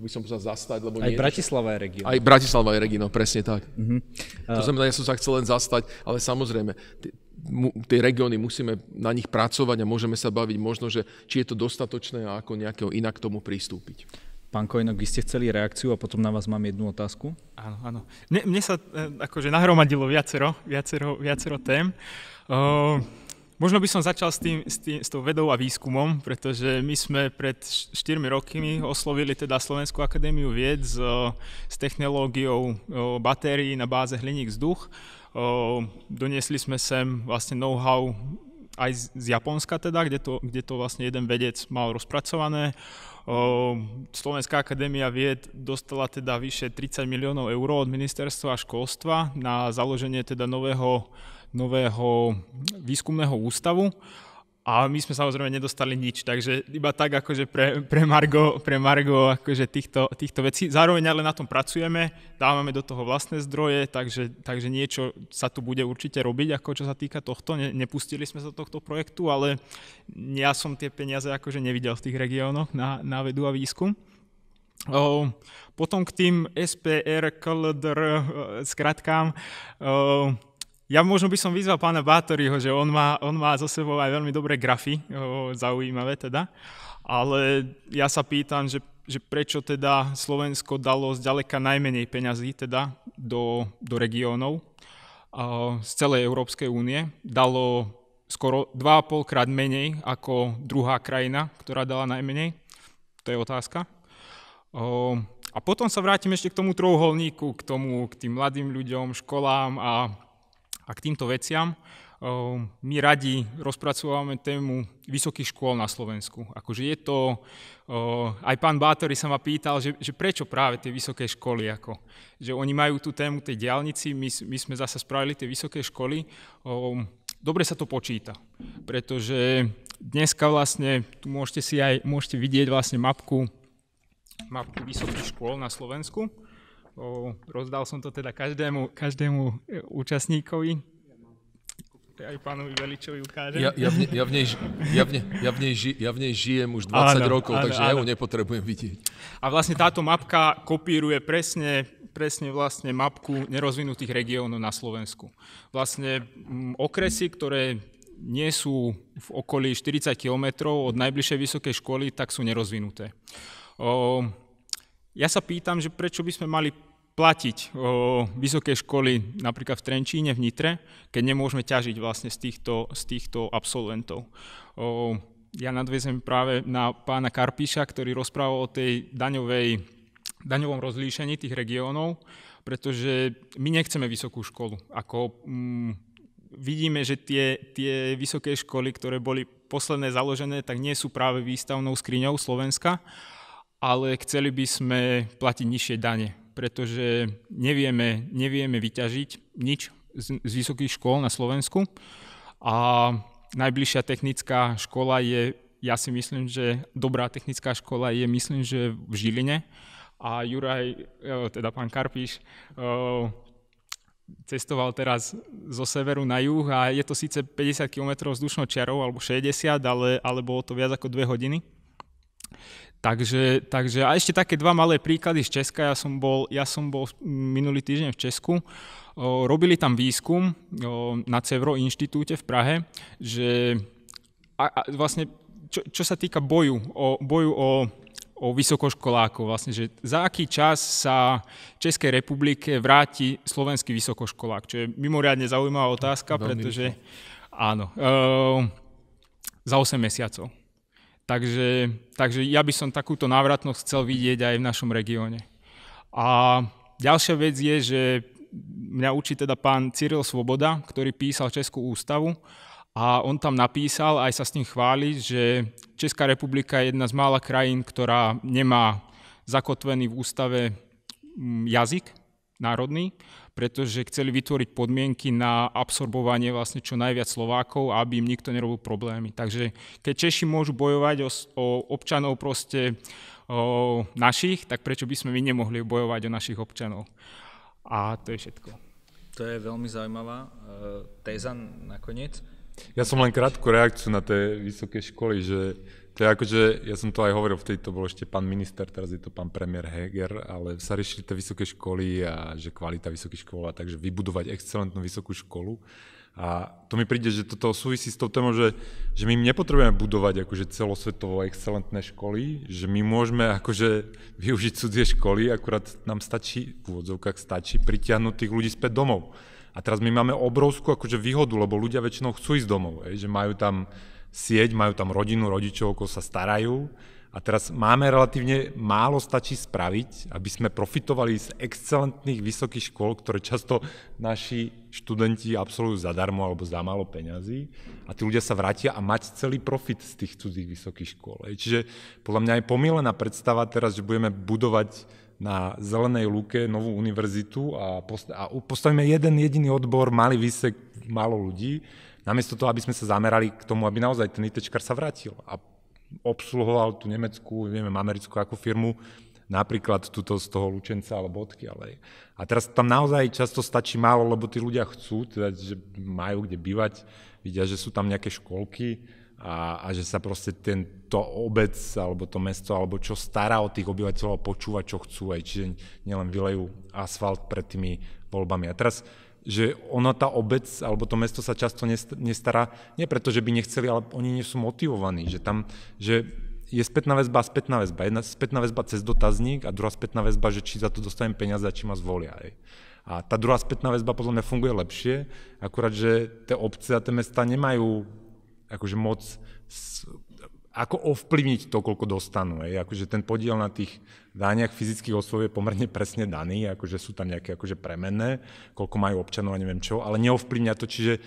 by som sa zastať, lebo Aj nie, Bratislava je región. Aj Bratislava je región, presne tak. Uh-huh. To znamená, ja som sa chcel len zastať, ale samozrejme, tie regióny musíme na nich pracovať a môžeme sa baviť možno, že či je to dostatočné a ako nejakého inak k tomu pristúpiť. Pán Kojnok, vy ste chceli reakciu a potom na vás mám jednu otázku. Áno, áno. Mne, mne sa e, akože nahromadilo viacero, viacero, viacero tém. Uh, možno by som začal s, tým, s, tým, s tou vedou a výskumom, pretože my sme pred 4 rokmi oslovili teda Slovenskú akadémiu vied s, s technológiou batérií na báze hliník vzduch doniesli sme sem vlastne know-how aj z Japonska teda, kde to, kde to vlastne jeden vedec mal rozpracované. Slovenská akadémia vied dostala teda vyše 30 miliónov eur od ministerstva školstva na založenie teda nového, nového výskumného ústavu. A my sme samozrejme nedostali nič, takže iba tak akože pre, pre Margo, pre Margo akože týchto, týchto vecí. Zároveň ale na tom pracujeme, dávame do toho vlastné zdroje, takže, takže niečo sa tu bude určite robiť, ako čo sa týka tohto. Ne, nepustili sme sa do tohto projektu, ale ja som tie peniaze akože nevidel v tých regiónoch na, na vedu a výskum. O, potom k tým SPR, KLDR, skratkám, o, ja možno by som vyzval pána Bátoriho, že on má, on má zo sebou aj veľmi dobré grafy, zaujímavé teda, ale ja sa pýtam, že, že prečo teda Slovensko dalo zďaleka najmenej peňazí teda do, do regiónov z celej Európskej únie. Dalo skoro 2,5 krát menej ako druhá krajina, ktorá dala najmenej. To je otázka. A potom sa vrátim ešte k tomu trojuholníku, k tomu, k tým mladým ľuďom, školám a, a k týmto veciam. My radi rozpracovávame tému vysokých škôl na Slovensku. Akože je to, aj pán Bátory sa ma pýtal, že, že prečo práve tie vysoké školy, ako, že oni majú tú tému tej diálnici, my, my sme zase spravili tie vysoké školy. Dobre sa to počíta, pretože dneska vlastne, tu môžete si aj, môžete vidieť vlastne mapku mapku vysokých škôl na Slovensku. O, rozdal som to teda každému, každému e, účastníkovi. Aj pánovi Veličovi ukážem. Ja, ja, v, ne, ja, v nej, ja, v ne, ja, v nej ži, ja v nej žijem už 20 áno, rokov, áno, takže áno. ja ju nepotrebujem vidieť. A vlastne táto mapka kopíruje presne, presne vlastne mapku nerozvinutých regiónov na Slovensku. Vlastne m, okresy, ktoré nie sú v okolí 40 km od najbližšej vysokej školy, tak sú nerozvinuté. O, ja sa pýtam, že prečo by sme mali platiť o, vysoké školy napríklad v Trenčíne, v Nitre, keď nemôžeme ťažiť vlastne z týchto, z týchto absolventov. O, ja nadviezem práve na pána Karpíša, ktorý rozprával o tej daňovej, daňovom rozlíšení tých regiónov, pretože my nechceme vysokú školu. Ako, mm, vidíme, že tie, tie vysoké školy, ktoré boli posledné založené, tak nie sú práve výstavnou skriňou Slovenska, ale chceli by sme platiť nižšie dane, pretože nevieme, nevieme vyťažiť nič z, z vysokých škôl na Slovensku a najbližšia technická škola je, ja si myslím, že dobrá technická škola je, myslím, že v Žiline a Juraj, e, teda pán Karpíš, e, cestoval teraz zo severu na juh a je to síce 50 km vzdušnou čiarou alebo 60, ale, ale bolo to viac ako 2 hodiny. Takže, takže a ešte také dva malé príklady z Česka. Ja som bol, ja som bol minulý týždeň v Česku. O, robili tam výskum o, na Cevro inštitúte v Prahe, že a, a vlastne čo, čo sa týka boju o, boju o, o vysokoškolákov, vlastne, že za aký čas sa Českej republike vráti slovenský vysokoškolák, čo je mimoriadne zaujímavá otázka, pretože áno, o, za 8 mesiacov. Takže, takže ja by som takúto návratnosť chcel vidieť aj v našom regióne. A ďalšia vec je, že mňa učí teda pán Cyril Svoboda, ktorý písal Českú ústavu a on tam napísal, aj sa s ním chváli, že Česká republika je jedna z mála krajín, ktorá nemá zakotvený v ústave mm, jazyk národný pretože chceli vytvoriť podmienky na absorbovanie vlastne čo najviac Slovákov, aby im nikto nerobil problémy. Takže keď Češi môžu bojovať o, o občanov proste o našich, tak prečo by sme my nemohli bojovať o našich občanov? A to je všetko. To je veľmi zaujímavá e, téza nakoniec. Ja som len krátku reakciu na tie vysoké školy, že to je akože, ja som to aj hovoril, vtedy to bol ešte pán minister, teraz je to pán premiér Heger, ale sa riešili tie vysoké školy a že kvalita vysokých škôl a takže vybudovať excelentnú vysokú školu. A to mi príde, že toto súvisí s tou témou, že, že my nepotrebujeme budovať akože celosvetovo excelentné školy, že my môžeme akože využiť cudzie školy, akurát nám stačí, v úvodzovkách stačí pritiahnuť tých ľudí späť domov. A teraz my máme obrovskú akože výhodu, lebo ľudia väčšinou chcú ísť domov, že majú tam sieť, majú tam rodinu, rodičov, ako sa starajú. A teraz máme relatívne málo stačí spraviť, aby sme profitovali z excelentných vysokých škôl, ktoré často naši študenti absolvujú zadarmo alebo za málo peňazí. A tí ľudia sa vrátia a mať celý profit z tých cudzích vysokých škôl. Čiže podľa mňa je pomílená predstava teraz, že budeme budovať na zelenej lúke novú univerzitu a, postavíme jeden jediný odbor, malý výsek, málo ľudí Namiesto toho, aby sme sa zamerali k tomu, aby naozaj ten ITčkar sa vrátil a obsluhoval tú nemeckú, neviem, americkú ako firmu, napríklad túto z toho Lučenca alebo odkiaľ. A teraz tam naozaj často stačí málo, lebo tí ľudia chcú, teda, že majú kde bývať, vidia, že sú tam nejaké školky a, a že sa proste tento obec alebo to mesto alebo čo stará o tých obyvateľov počúva, čo chcú, aj čiže nielen vylejú asfalt pred tými voľbami. A teraz že ono, tá obec alebo to mesto sa často nestará, nie preto, že by nechceli, ale oni nie sú motivovaní, že tam, že je spätná väzba a spätná väzba. Jedna spätná väzba cez dotazník a druhá spätná väzba, že či za to dostanem peniaze a či ma zvolia. Aj. A tá druhá spätná väzba podľa mňa funguje lepšie, akurát, že tie obce a tie mesta nemajú akože moc ako ovplyvniť to, koľko dostanú. Hej. Akože ten podiel na tých dániach fyzických osôb je pomerne presne daný, akože sú tam nejaké akože premenné, koľko majú občanov a neviem čo, ale neovplyvňa to, čiže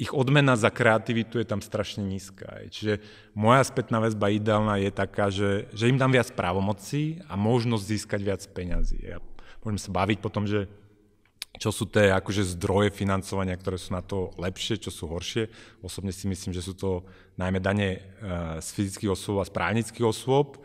ich odmena za kreativitu je tam strašne nízka. Čiže moja spätná väzba ideálna je taká, že, že im dám viac právomocí a možnosť získať viac peňazí. Ja môžeme sa baviť potom, že čo sú tie akože zdroje financovania, ktoré sú na to lepšie, čo sú horšie. Osobne si myslím, že sú to najmä dane e, z fyzických osôb a z právnických osôb,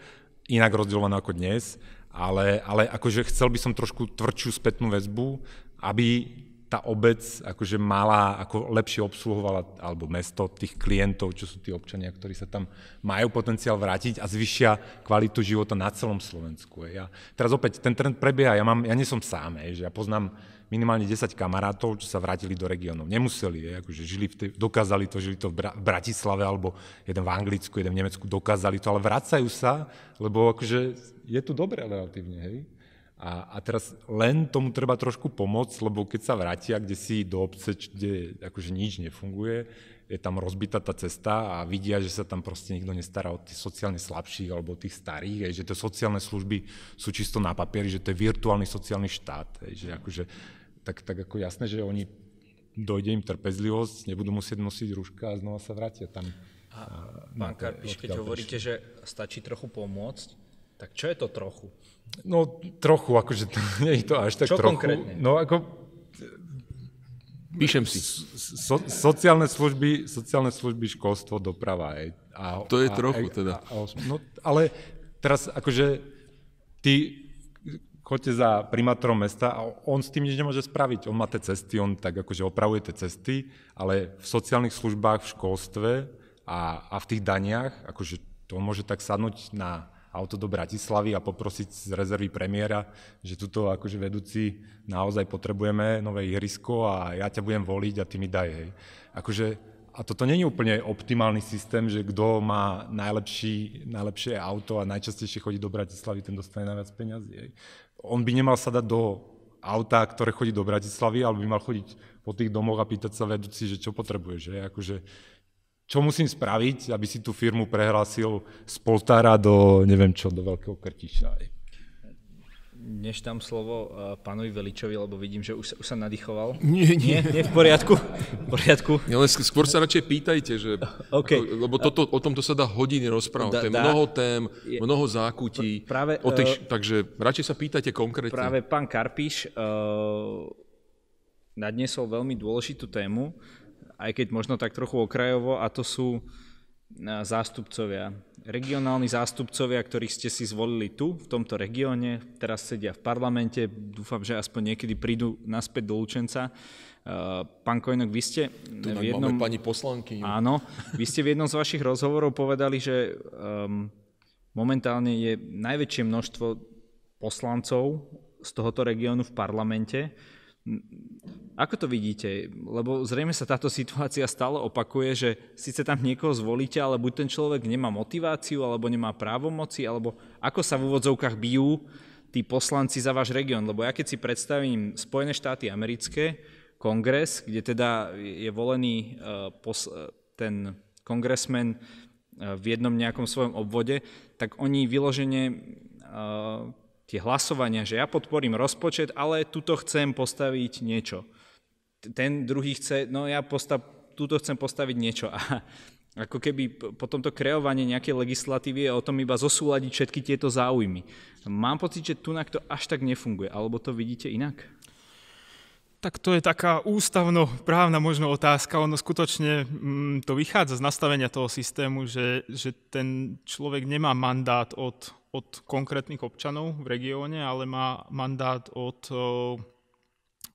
inak rozdielované ako dnes, ale, ale akože chcel by som trošku tvrdšiu spätnú väzbu, aby tá obec akože mala, ako lepšie obsluhovala, alebo mesto tých klientov, čo sú tí občania, ktorí sa tam majú potenciál vrátiť a zvyšia kvalitu života na celom Slovensku. Ja, teraz opäť, ten trend prebieha, ja, mám, ja nie som sám, že ja poznám minimálne 10 kamarátov, čo sa vrátili do regiónov. Nemuseli, je, akože žili v tej, dokázali to, žili to v Bratislave, alebo jeden v Anglicku, jeden v Nemecku, dokázali to, ale vracajú sa, lebo akože je tu dobre relatívne, hej. A, a teraz len tomu treba trošku pomôcť, lebo keď sa vrátia kde si do obce, kde akože nič nefunguje, je tam rozbitá tá cesta a vidia, že sa tam proste nikto nestará o tých sociálne slabších alebo o tých starých, že tie sociálne služby sú čisto na papieri, že to je virtuálny sociálny štát, že akože tak, tak ako jasné, že oni dojde im trpezlivosť, nebudú musieť nosiť rúška a znova sa vrátia tam. A, pán Karpiš, keď hovoríte, že stačí trochu pomôcť, tak čo je to trochu? No trochu, akože to, nie je to až tak čo trochu. konkrétne? No ako... Píšem si. So, sociálne, služby, sociálne služby, školstvo, doprava. Aj, a, to je a, trochu a, teda. A, a, no, ale teraz akože ty choďte za primátorom mesta a on s tým nič nemôže spraviť. On má tie cesty, on tak akože opravuje tie cesty, ale v sociálnych službách, v školstve a, a v tých daniach, akože to on môže tak sadnúť na auto do Bratislavy a poprosiť z rezervy premiéra, že tuto akože vedúci naozaj potrebujeme nové ihrisko a ja ťa budem voliť a ty mi daj, hej. Akože, a toto není úplne optimálny systém, že kto má najlepší, najlepšie auto a najčastejšie chodí do Bratislavy, ten dostane najviac peňazí. Hej on by nemal sa dať do auta, ktoré chodí do Bratislavy, ale by mal chodiť po tých domoch a pýtať sa vedúci, že čo potrebuje, že akože, čo musím spraviť, aby si tú firmu prehlásil z Poltára do, neviem čo, do Veľkého Krtiša než dám slovo uh, pánovi Veličovi, lebo vidím, že už, už sa nadýchoval. Nie, nie. Nie, nie v poriadku? V poriadku. Len skôr sa radšej pýtajte, že, okay. ako, lebo toto, o tomto sa dá hodiny rozprávať. Da, mnoho tém, je, mnoho zákutí. Práve, o tej, uh, takže radšej sa pýtajte konkrétne. Práve pán Karpiš uh, nadniesol veľmi dôležitú tému, aj keď možno tak trochu okrajovo, a to sú zástupcovia regionálni zástupcovia, ktorých ste si zvolili tu, v tomto regióne, teraz sedia v parlamente, dúfam, že aspoň niekedy prídu naspäť do Lučenca. Uh, pán Kojnok, vy ste tu v jednom... Máme pani poslanky. Áno, vy ste v jednom z vašich rozhovorov povedali, že um, momentálne je najväčšie množstvo poslancov z tohoto regiónu v parlamente. Ako to vidíte? Lebo zrejme sa táto situácia stále opakuje, že síce tam niekoho zvolíte, ale buď ten človek nemá motiváciu, alebo nemá právomoci, alebo ako sa v úvodzovkách bijú tí poslanci za váš región. Lebo ja keď si predstavím Spojené štáty americké, kongres, kde teda je volený e, ten kongresmen e, v jednom nejakom svojom obvode, tak oni vyložene e, tie hlasovania, že ja podporím rozpočet, ale tuto chcem postaviť niečo. Ten druhý chce, no ja postav, tuto chcem postaviť niečo. A ako keby potom to kreovanie nejakej legislatívy je o tom iba zosúľadiť všetky tieto záujmy. Mám pocit, že tu to až tak nefunguje, alebo to vidíte inak? Tak to je taká ústavno-právna možno otázka. Ono skutočne mm, to vychádza z nastavenia toho systému, že, že ten človek nemá mandát od od konkrétnych občanov v regióne, ale má mandát od,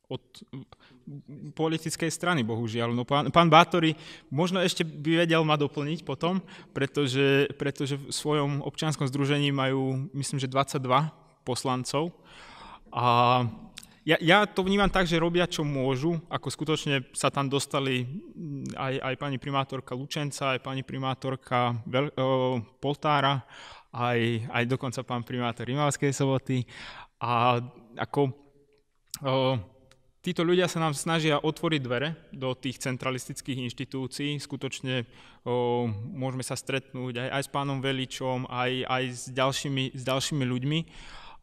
od politickej strany, bohužiaľ. No, pán, pán Bátory možno ešte by vedel ma doplniť potom, pretože, pretože v svojom občianskom združení majú, myslím, že 22 poslancov. A ja, ja to vnímam tak, že robia, čo môžu, ako skutočne sa tam dostali aj, aj pani primátorka Lučenca, aj pani primátorka Veľ, o, Poltára aj, aj dokonca pán primátor Rimavskej soboty. A ako o, títo ľudia sa nám snažia otvoriť dvere do tých centralistických inštitúcií. Skutočne o, môžeme sa stretnúť aj, aj s pánom Veličom, aj, aj s, ďalšími, s ďalšími ľuďmi,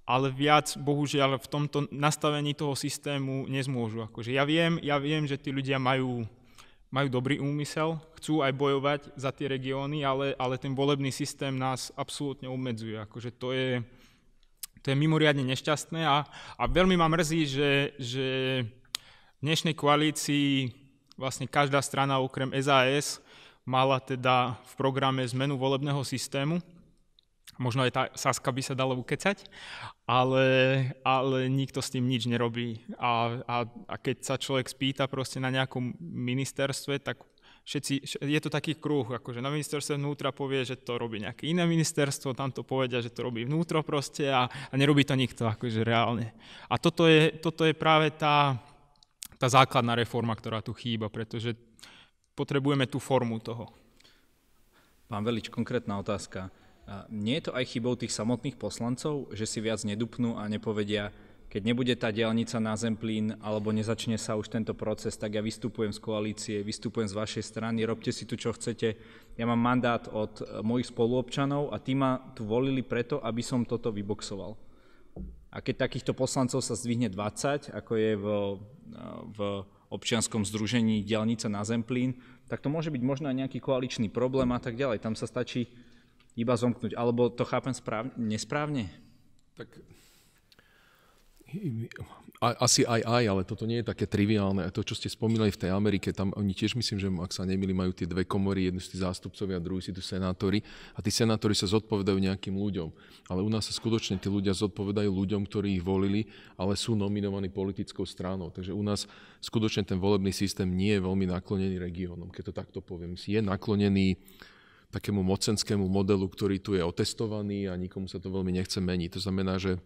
ale viac, bohužiaľ, v tomto nastavení toho systému nezmôžu. Akože ja, viem, ja viem, že tí ľudia majú, majú dobrý úmysel, chcú aj bojovať za tie regióny, ale, ale ten volebný systém nás absolútne obmedzuje. Akože to je, to je mimoriadne nešťastné a, a veľmi ma mrzí, že, že v dnešnej koalícii vlastne každá strana okrem SAS mala teda v programe zmenu volebného systému. Možno aj tá Saska by sa dala ukecať, ale, ale nikto s tým nič nerobí. A, a, a keď sa človek spýta proste na nejakom ministerstve, tak všetci, je to taký kruh, akože na ministerstve vnútra povie, že to robí nejaké iné ministerstvo, tam to povedia, že to robí vnútro proste a, a nerobí to nikto, akože reálne. A toto je, toto je práve tá, tá základná reforma, ktorá tu chýba, pretože potrebujeme tú formu toho. Pán Velič, konkrétna otázka. Nie je to aj chybou tých samotných poslancov, že si viac nedupnú a nepovedia, keď nebude tá diálnica na Zemplín alebo nezačne sa už tento proces, tak ja vystupujem z koalície, vystupujem z vašej strany, robte si tu, čo chcete. Ja mám mandát od eh, mojich spoluobčanov a tí ma tu volili preto, aby som toto vyboxoval. A keď takýchto poslancov sa zdvihne 20, ako je v, eh, v občianskom združení diálnica na Zemplín, tak to môže byť možno aj nejaký koaličný problém a tak ďalej. Tam sa stačí iba zomknúť. Alebo to chápem správne, nesprávne? Tak asi aj aj, ale toto nie je také triviálne. To, čo ste spomínali v tej Amerike, tam oni tiež myslím, že ak sa nemili, majú tie dve komory, jednu si tí zástupcovia, druhý si tu senátori. A tí senátori sa zodpovedajú nejakým ľuďom. Ale u nás sa skutočne tí ľudia zodpovedajú ľuďom, ktorí ich volili, ale sú nominovaní politickou stranou. Takže u nás skutočne ten volebný systém nie je veľmi naklonený regiónom, keď to takto poviem. Je naklonený takému mocenskému modelu, ktorý tu je otestovaný a nikomu sa to veľmi nechce meniť. To znamená, že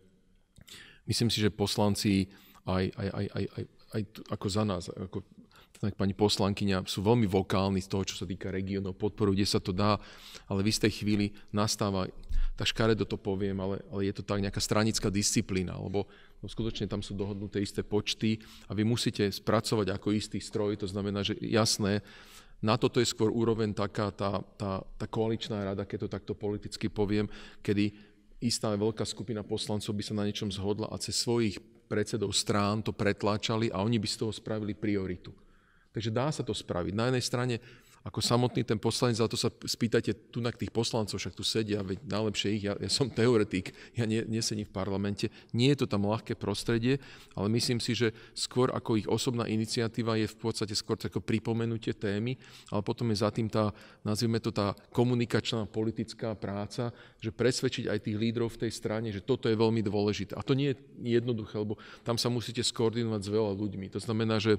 myslím si, že poslanci aj, aj, aj, aj, aj, aj ako za nás, ako tak pani poslankyňa, sú veľmi vokálni z toho, čo sa týka regiónov, podporu, kde sa to dá, ale v istej chvíli nastáva, tak škaredo to poviem, ale, ale je to tak nejaká stranická disciplína, lebo no skutočne tam sú dohodnuté isté počty a vy musíte spracovať ako istý stroj, to znamená, že jasné, na toto je skôr úroveň taká tá, tá, tá koaličná rada, keď to takto politicky poviem, kedy istá veľká skupina poslancov by sa na niečom zhodla a cez svojich predsedov strán to pretláčali a oni by z toho spravili prioritu. Takže dá sa to spraviť. Na jednej strane ako samotný ten poslanec, ale to sa spýtajte tu na tých poslancov, však tu sedia, veď najlepšie ich, ja, ja som teoretik, ja nie, nesedím v parlamente, nie je to tam ľahké prostredie, ale myslím si, že skôr ako ich osobná iniciatíva je v podstate skôr ako pripomenutie témy, ale potom je za tým tá, nazvime to tá komunikačná politická práca, že presvedčiť aj tých lídrov v tej strane, že toto je veľmi dôležité. A to nie je jednoduché, lebo tam sa musíte skoordinovať s veľa ľuďmi. To znamená, že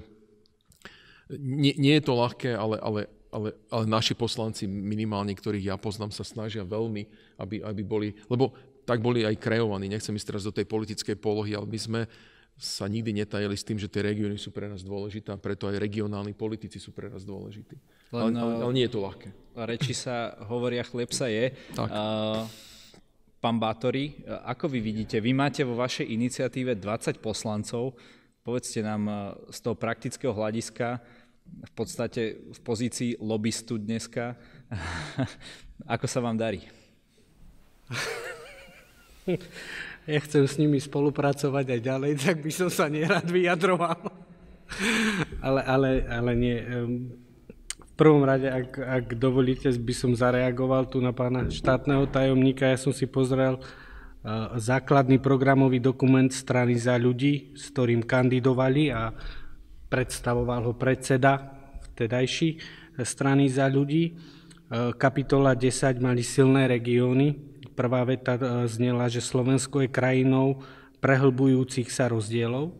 nie, nie je to ľahké, ale, ale ale, ale naši poslanci, minimálne ktorých ja poznám, sa snažia veľmi, aby, aby boli, lebo tak boli aj kreovaní, nechcem ísť teraz do tej politickej polohy, ale my sme sa nikdy netajili s tým, že tie regióny sú pre nás dôležité a preto aj regionálni politici sú pre nás dôležití. Len, ale, ale, ale nie je to ľahké. Reči sa hovoria, chleb sa je. Tak. Uh, pán Bátori, ako vy vidíte, vy máte vo vašej iniciatíve 20 poslancov, povedzte nám z toho praktického hľadiska, v podstate v pozícii lobbystu dneska. Ako sa vám darí? Ja chcem s nimi spolupracovať aj ďalej, tak by som sa nerad vyjadroval. Ale, ale, ale nie. V prvom rade, ak, ak dovolíte, by som zareagoval tu na pána štátneho tajomníka. Ja som si pozrel základný programový dokument strany za ľudí, s ktorým kandidovali a predstavoval ho predseda vtedajší strany za ľudí. E, kapitola 10 mali silné regióny. Prvá veta e, znela, že Slovensko je krajinou prehlbujúcich sa rozdielov.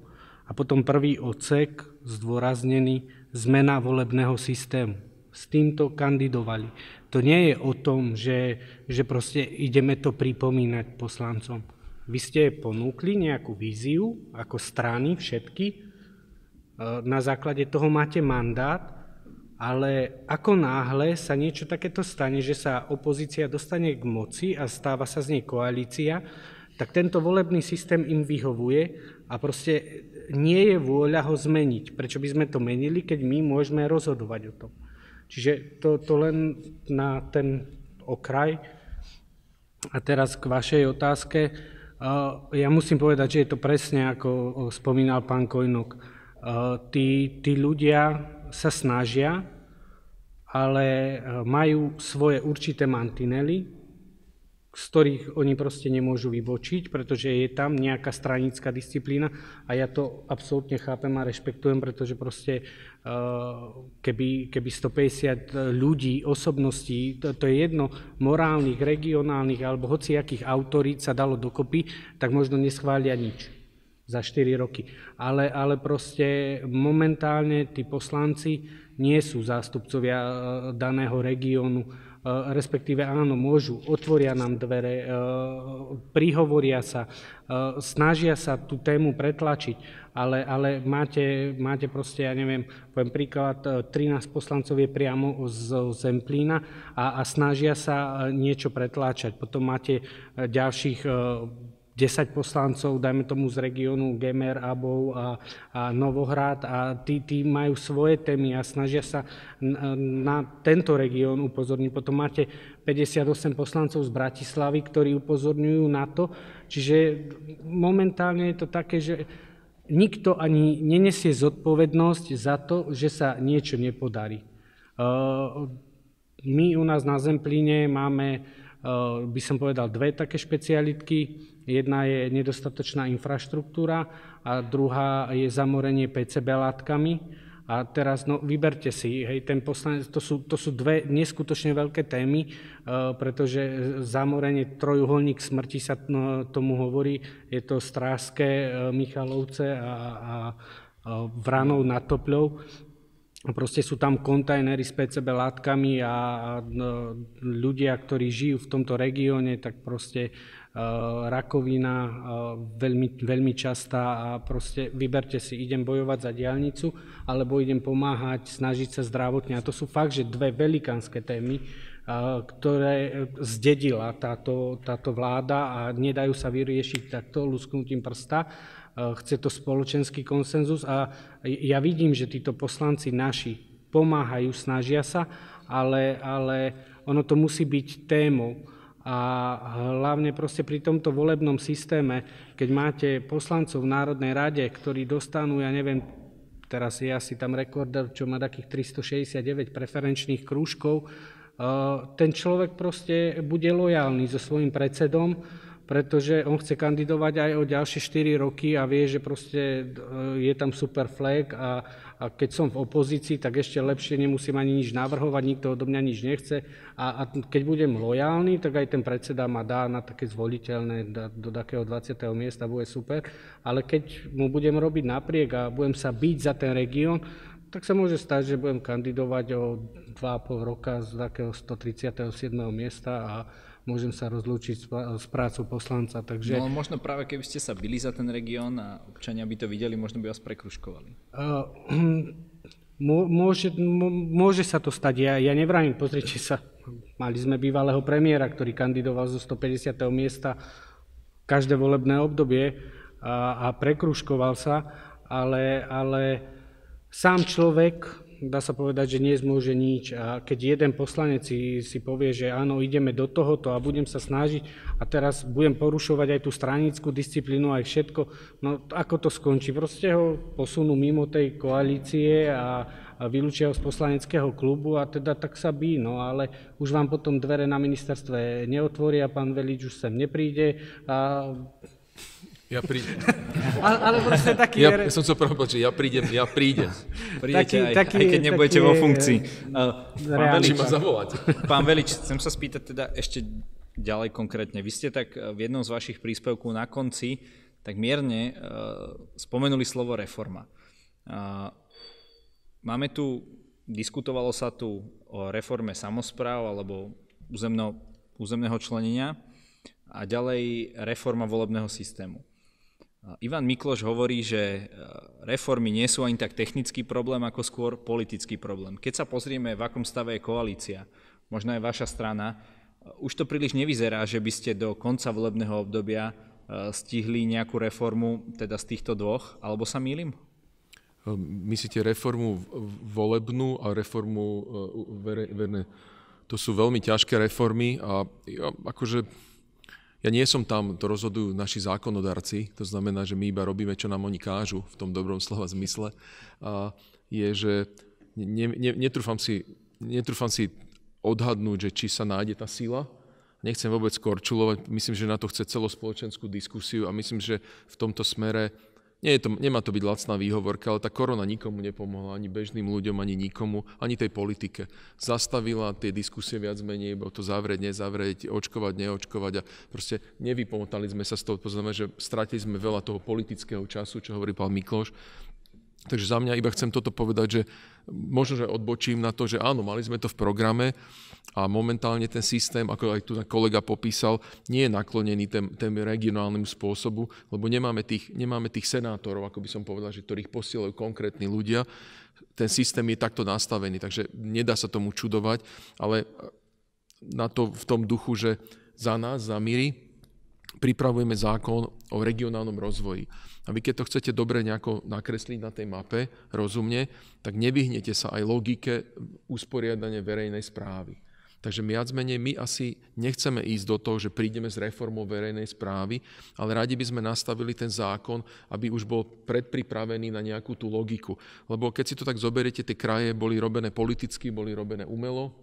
A potom prvý odsek zdôraznený zmena volebného systému. S týmto kandidovali. To nie je o tom, že, že proste ideme to pripomínať poslancom. Vy ste ponúkli nejakú víziu ako strany všetky, E, na základe toho máte mandát, ale ako náhle sa niečo takéto stane, že sa opozícia dostane k moci a stáva sa z nej koalícia, tak tento volebný systém im vyhovuje a proste nie je vôľa ho zmeniť. Prečo by sme to menili, keď my môžeme rozhodovať o tom? Čiže to, to len na ten okraj. A teraz k vašej otázke. Ja musím povedať, že je to presne ako spomínal pán Kojnok. Tí, tí ľudia sa snažia, ale majú svoje určité mantinely, z ktorých oni proste nemôžu vybočiť, pretože je tam nejaká stranická disciplína a ja to absolútne chápem a rešpektujem, pretože proste eh, keby, keby 150 ľudí, osobností, to, to je jedno, morálnych, regionálnych alebo hociakých autorít sa dalo dokopy, tak možno neschvália nič za 4 roky. Ale, ale proste momentálne tí poslanci nie sú zástupcovia eh, daného regiónu, Eh, respektíve áno, môžu, otvoria nám dvere, eh, prihovoria sa, snažia sa tú tému pretlačiť, ale, ale máte, máte proste, ja neviem, poviem príklad, 13 poslancov je priamo z Zemplína a, a snažia sa niečo pretláčať. Potom máte ďalších 10 poslancov, dajme tomu z regiónu Gemer, Abov a, a Novohrad a tí, tí majú svoje témy a snažia sa na, na tento región upozorniť. Potom máte 58 poslancov z Bratislavy, ktorí upozorňujú na to. Čiže momentálne je to také, že nikto ani nenesie zodpovednosť za to, že sa niečo nepodarí. My u nás na Zemplíne máme, by som povedal, dve také špecialitky. Jedna je nedostatočná infraštruktúra a druhá je zamorenie PCB látkami. A teraz no, vyberte si, hej, ten poslanec, to sú, to sú dve neskutočne veľké témy, uh, pretože zamorenie trojuholník smrti sa no, tomu hovorí, je to Strážské, uh, Michalovce a, a, a Vranov nad Topľou. Proste sú tam kontajnery s PCB látkami a, a no, ľudia, ktorí žijú v tomto regióne, tak proste rakovina eh, veľmi, veľmi častá a proste vyberte si, idem bojovať za diálnicu alebo idem pomáhať, snažiť sa zdravotne. A to sú fakt, že dve velikánske témy, eh, ktoré zdedila táto, táto vláda a nedajú sa vyriešiť takto lusknutím prsta. Chce to spoločenský konsenzus a ja vidím, že títo poslanci naši pomáhajú, snažia sa, ale, ale ono to musí byť témou a hlavne proste pri tomto volebnom systéme, keď máte poslancov v Národnej rade, ktorí dostanú, ja neviem, teraz je asi tam rekorder, čo má takých 369 preferenčných krúžkov, ten človek proste bude lojálny so svojím predsedom, pretože on chce kandidovať aj o ďalšie 4 roky a vie, že proste je tam super flag a, a keď som v opozícii, tak ešte lepšie nemusím ani nič navrhovať, nikto odo mňa nič nechce a, a keď budem lojálny, tak aj ten predseda ma dá na také zvoliteľné do takého 20. miesta, bude super, ale keď mu budem robiť napriek a budem sa byť za ten región, tak sa môže stať, že budem kandidovať o 2,5 roka z takého 137. miesta a môžem sa rozlúčiť s prácou poslanca. Takže... No možno práve keby ste sa byli za ten región a občania by to videli, možno by vás prekruškovali. Uh, môže, môže sa to stať. Ja, ja nevrajím, pozrite sa, mali sme bývalého premiéra, ktorý kandidoval zo 150. miesta každé volebné obdobie a, a prekruškoval sa, ale, ale sám človek dá sa povedať, že nezmôže nič. A keď jeden poslanec si, si povie, že áno, ideme do tohoto a budem sa snažiť a teraz budem porušovať aj tú stranickú disciplínu, aj všetko, no ako to skončí? Proste ho posunú mimo tej koalície a, a vylúčia ho z poslaneckého klubu a teda tak sa bí, no ale už vám potom dvere na ministerstve neotvoria, pán Velič už sem nepríde a ja prídem. Ale, ale proste taký... Ja, ja som chcel že ja prídem, ja prídem. Prídete, taký, aj, taký, aj keď nebudete taký, vo funkcii. Uh, pán Velič, ma zavolať. Pán Velič, chcem sa spýtať teda ešte ďalej konkrétne. Vy ste tak v jednom z vašich príspevkov na konci tak mierne uh, spomenuli slovo reforma. Uh, máme tu, diskutovalo sa tu o reforme samozpráv alebo územno, územného členenia a ďalej reforma volebného systému. Ivan Mikloš hovorí, že e, reformy nie sú ani tak technický problém, ako skôr politický problém. Keď sa pozrieme, v akom stave je koalícia, možno aj vaša strana, e, už to príliš nevyzerá, že by ste do konca volebného obdobia stihli nejakú reformu teda z týchto dvoch, alebo sa mýlim? Myslíte reformu volebnú a reformu verejné? To sú veľmi ťažké reformy a ja, akože ja nie som tam, to rozhodujú naši zákonodarci, to znamená, že my iba robíme, čo nám oni kážu v tom dobrom slova zmysle. A je, že ne, ne, netrúfam, si, netrúfam si odhadnúť, že či sa nájde tá sila. Nechcem vôbec korčulovať, myslím, že na to chce celospoločenskú diskusiu a myslím, že v tomto smere nie je to, nemá to byť lacná výhovorka, ale tá korona nikomu nepomohla, ani bežným ľuďom, ani nikomu, ani tej politike. Zastavila tie diskusie viac menej, bo to zavrieť, nezavrieť, očkovať, neočkovať a proste nevypomotali sme sa z toho, to že stratili sme veľa toho politického času, čo hovorí pán Mikloš. Takže za mňa iba chcem toto povedať, že možno, že odbočím na to, že áno, mali sme to v programe a momentálne ten systém, ako aj tu kolega popísal, nie je naklonený tém, tém regionálnym spôsobu, lebo nemáme tých, nemáme tých senátorov, ako by som povedal, že ktorých posielajú konkrétni ľudia. Ten systém je takto nastavený, takže nedá sa tomu čudovať, ale na to v tom duchu, že za nás, za Miri, pripravujeme zákon o regionálnom rozvoji. A vy keď to chcete dobre nejako nakresliť na tej mape, rozumne, tak nevyhnete sa aj logike usporiadania verejnej správy. Takže viac menej my asi nechceme ísť do toho, že prídeme s reformou verejnej správy, ale radi by sme nastavili ten zákon, aby už bol predpripravený na nejakú tú logiku. Lebo keď si to tak zoberiete, tie kraje boli robené politicky, boli robené umelo,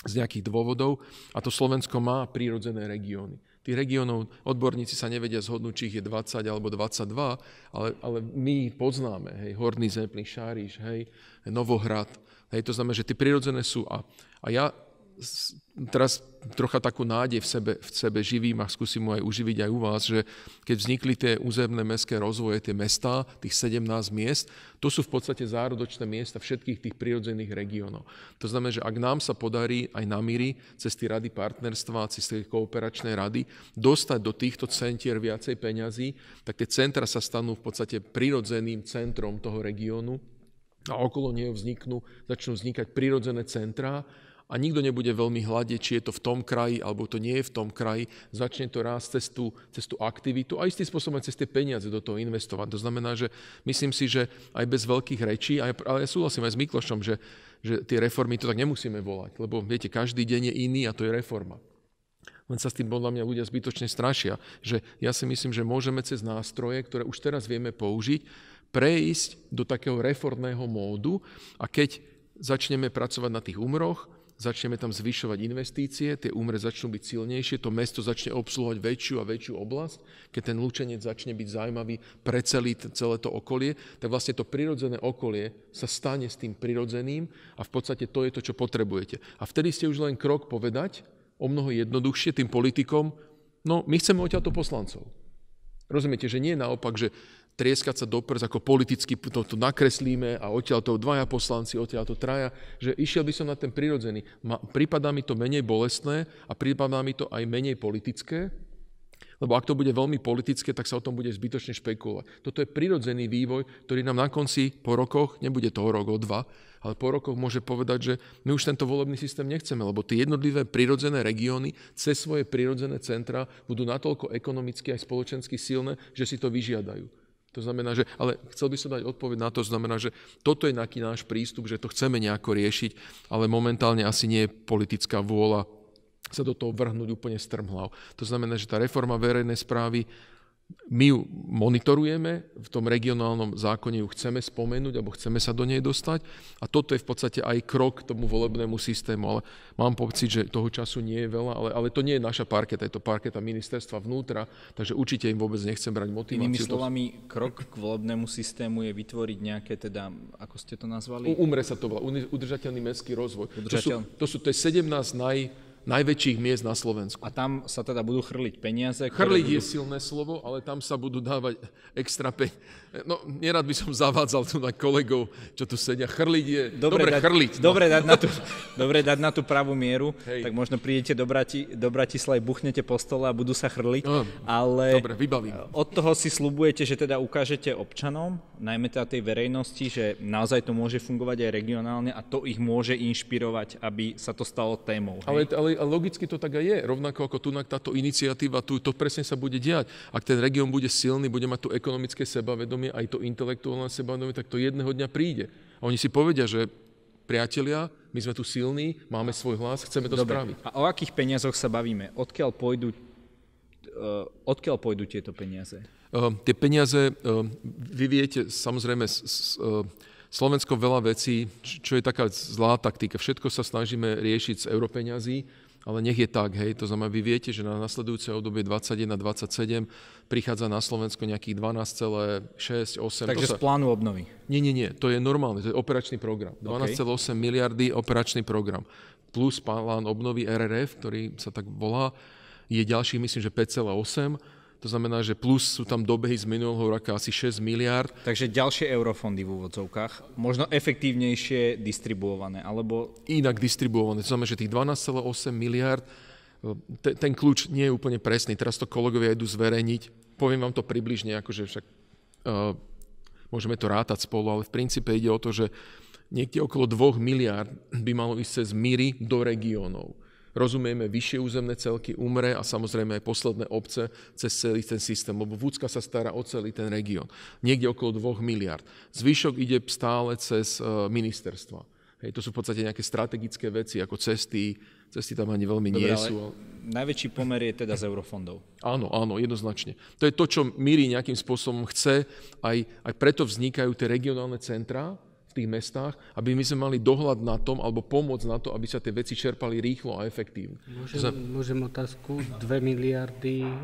z nejakých dôvodov a to Slovensko má prírodzené regióny. Tých regiónov odborníci sa nevedia zhodnúť, či ich je 20 alebo 22, ale, ale my ich poznáme, hej, Horný Zemplín, Šáriš, hej, Novohrad, hej, to znamená, že tie prírodzené sú. A, a ja teraz trocha takú nádej v sebe, v sebe živím a skúsim mu aj uživiť aj u vás, že keď vznikli tie územné mestské rozvoje, tie mestá, tých 17 miest, to sú v podstate zárodočné miesta všetkých tých prirodzených regiónov. To znamená, že ak nám sa podarí aj na Míri, cez tie rady partnerstva, cez tie kooperačné rady, dostať do týchto centier viacej peňazí, tak tie centra sa stanú v podstate prirodzeným centrom toho regiónu a okolo neho vzniknú, začnú vznikať prirodzené centrá, a nikto nebude veľmi hľadiť, či je to v tom kraji, alebo to nie je v tom kraji. Začne to rásť cez tú, cez tú aktivitu a istým spôsobom cez tie peniaze do toho investovať. To znamená, že myslím si, že aj bez veľkých rečí, ale ja súhlasím aj s Miklošom, že, že tie reformy to tak nemusíme volať, lebo viete, každý deň je iný a to je reforma. Len sa s tým podľa mňa ľudia zbytočne strašia. Že ja si myslím, že môžeme cez nástroje, ktoré už teraz vieme použiť, prejsť do takého reformného módu a keď začneme pracovať na tých umroch, začneme tam zvyšovať investície, tie úmre začnú byť silnejšie, to mesto začne obsluhovať väčšiu a väčšiu oblasť, keď ten lúčenec začne byť zaujímavý pre celý, celé to okolie, tak vlastne to prirodzené okolie sa stane s tým prirodzeným a v podstate to je to, čo potrebujete. A vtedy ste už len krok povedať, o mnoho jednoduchšie tým politikom, no my chceme odtiaľto poslancov. Rozumiete, že nie naopak, že trieskať sa do ako politicky to, to nakreslíme a odtiaľ to dvaja poslanci, odtiaľ to traja, že išiel by som na ten prirodzený. Ma, prípada mi to menej bolestné a prípada mi to aj menej politické, lebo ak to bude veľmi politické, tak sa o tom bude zbytočne špekulovať. Toto je prirodzený vývoj, ktorý nám na konci po rokoch, nebude to o rok, o dva, ale po rokoch môže povedať, že my už tento volebný systém nechceme, lebo tie jednotlivé prirodzené regióny cez svoje prirodzené centra budú natoľko ekonomicky aj spoločensky silné, že si to vyžiadajú. To znamená, že, ale chcel by som dať odpoveď na to, znamená, že toto je nejaký náš prístup, že to chceme nejako riešiť, ale momentálne asi nie je politická vôľa sa do toho vrhnúť úplne strmhlav. To znamená, že tá reforma verejnej správy my ju monitorujeme, v tom regionálnom zákone ju chceme spomenúť, alebo chceme sa do nej dostať a toto je v podstate aj krok k tomu volebnému systému, ale mám pocit, že toho času nie je veľa, ale, ale to nie je naša parketa, je to parketa ministerstva vnútra, takže určite im vôbec nechcem brať motiváciu. Inými slovami, krok k volebnému systému je vytvoriť nejaké, teda, ako ste to nazvali? Umre sa to volá, udržateľný mestský rozvoj. Udržateľ... To, sú, to, sú, to je 17 naj najväčších miest na Slovensku. A tam sa teda budú chrliť peniaze? Chrliť budú... je silné slovo, ale tam sa budú dávať extra peniaze. No, nerad by som zavádzal tu na kolegov, čo tu sedia. Chrliť je... Dobre, dobre dať, chrliť. No. Dobre, dať na tú, dobre dať na tú pravú mieru, Hej. tak možno prídete do, Brati, do Bratislavy, buchnete po stole a budú sa chrliť. No, ale dobre, vybavím. Od toho si slubujete, že teda ukážete občanom, najmä teda tej verejnosti, že naozaj to môže fungovať aj regionálne a to ich môže inšpirovať, aby sa to stalo témou. Ale, ale, ale logicky to tak aj je. Rovnako ako tu táto iniciatíva, tu to presne sa bude diať. Ak ten región bude silný, bude mať to ekonomické sebavedomie, aj to intelektuálne sebavedomie, tak to jedného dňa príde. A oni si povedia, že priatelia, my sme tu silní, máme svoj hlas, chceme to Dobre. spraviť. A o akých peniazoch sa bavíme? Odkiaľ pôjdu, uh, odkiaľ pôjdu tieto peniaze? Uh, tie peniaze, uh, vy viete, samozrejme, s, s, uh, Slovensko veľa vecí, čo je taká zlá taktika, všetko sa snažíme riešiť z europeňazí, ale nech je tak, hej, to znamená, vy viete, že na nasledujúce obdobie 21-27 prichádza na Slovensko nejakých 12,6, 8. Takže sa... z plánu obnovy. Nie, nie, nie, to je normálne, to je operačný program. 12,8 okay. miliardy operačný program. Plus plán obnovy RRF, ktorý sa tak volá, je ďalších, myslím, že 5,8 to znamená, že plus sú tam dobehy z minulého roka asi 6 miliard. Takže ďalšie eurofondy v úvodzovkách, možno efektívnejšie distribuované, alebo... Inak distribuované. To znamená, že tých 12,8 miliard, e, ten kľúč nie je úplne presný. Teraz to kolegovia idú zverejniť. Poviem vám to približne, akože však uh, môžeme to rátať spolu, ale v princípe ide o to, že niekde okolo 2 miliard by malo ísť cez míry do regiónov rozumieme vyššie územné celky, umre a samozrejme aj posledné obce cez celý ten systém, lebo Vúcka sa stará o celý ten región. Niekde okolo 2 miliard. Zvyšok ide stále cez e, ministerstva. Hej, to sú v podstate nejaké strategické veci, ako cesty, cesty tam ani veľmi Dobre, nie sú. Ale... Najväčší pomer je teda z eurofondov. Áno, áno, jednoznačne. To je to, čo Míri nejakým spôsobom chce, aj, aj preto vznikajú tie regionálne centrá, v tých mestách, aby my sme mali dohľad na tom, alebo pomoc na to, aby sa tie veci čerpali rýchlo a efektívne. Môžem, Zem... môžem otázku? 2 miliardy, e,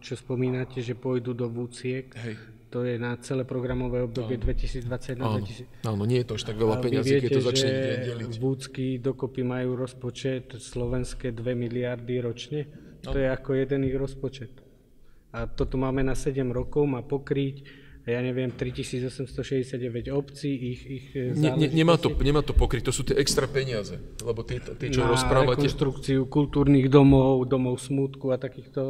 čo spomínate, že pôjdu do vúciek, Hej. to je na celé programové obdobie 2021 áno. 2000. Áno, nie je to až tak veľa peniazí, keď to začne deliť. Vúcky dokopy majú rozpočet slovenské 2 miliardy ročne. To je ako jeden ich rozpočet. A toto máme na 7 rokov, má pokryť ja neviem, 3869 obcí, ich, ich ne, ne, nemá, to, nemá to pokryť, to sú tie extra peniaze, lebo tie, tie čo na rozprávate... rekonstrukciu kultúrnych domov, domov smutku a takýchto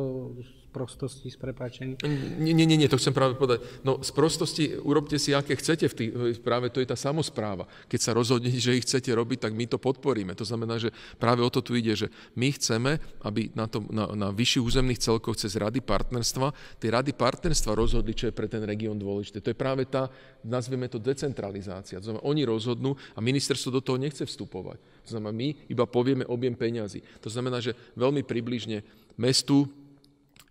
prostosti s prepáčením? Nie, nie, nie, to chcem práve povedať. No z prostosti urobte si, aké chcete, v tý, práve to je tá samozpráva. Keď sa rozhodnete, že ich chcete robiť, tak my to podporíme. To znamená, že práve o to tu ide, že my chceme, aby na, tom, na, na vyšších územných celkoch cez rady partnerstva, tie rady partnerstva rozhodli, čo je pre ten región dôležité. To je práve tá, nazvieme to decentralizácia. To znamená, oni rozhodnú a ministerstvo do toho nechce vstupovať. To znamená, my iba povieme objem peňazí. To znamená, že veľmi približne mestu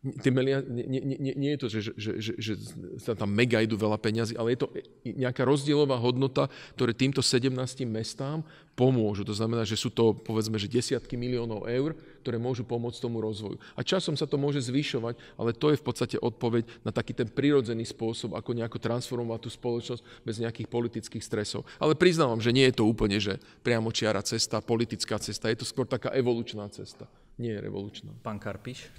Tie melia, nie, nie, nie, nie je to, že, že, že, že sa tam mega idú veľa peňazí, ale je to nejaká rozdielová hodnota, ktoré týmto 17 mestám pomôžu. To znamená, že sú to povedzme, že desiatky miliónov eur, ktoré môžu pomôcť tomu rozvoju. A časom sa to môže zvyšovať, ale to je v podstate odpoveď na taký ten prirodzený spôsob, ako nejako transformovať tú spoločnosť bez nejakých politických stresov. Ale priznávam, že nie je to úplne, že priamo čiara cesta, politická cesta, je to skôr taká evolučná cesta, nie je revolučná. Pán Karpiš?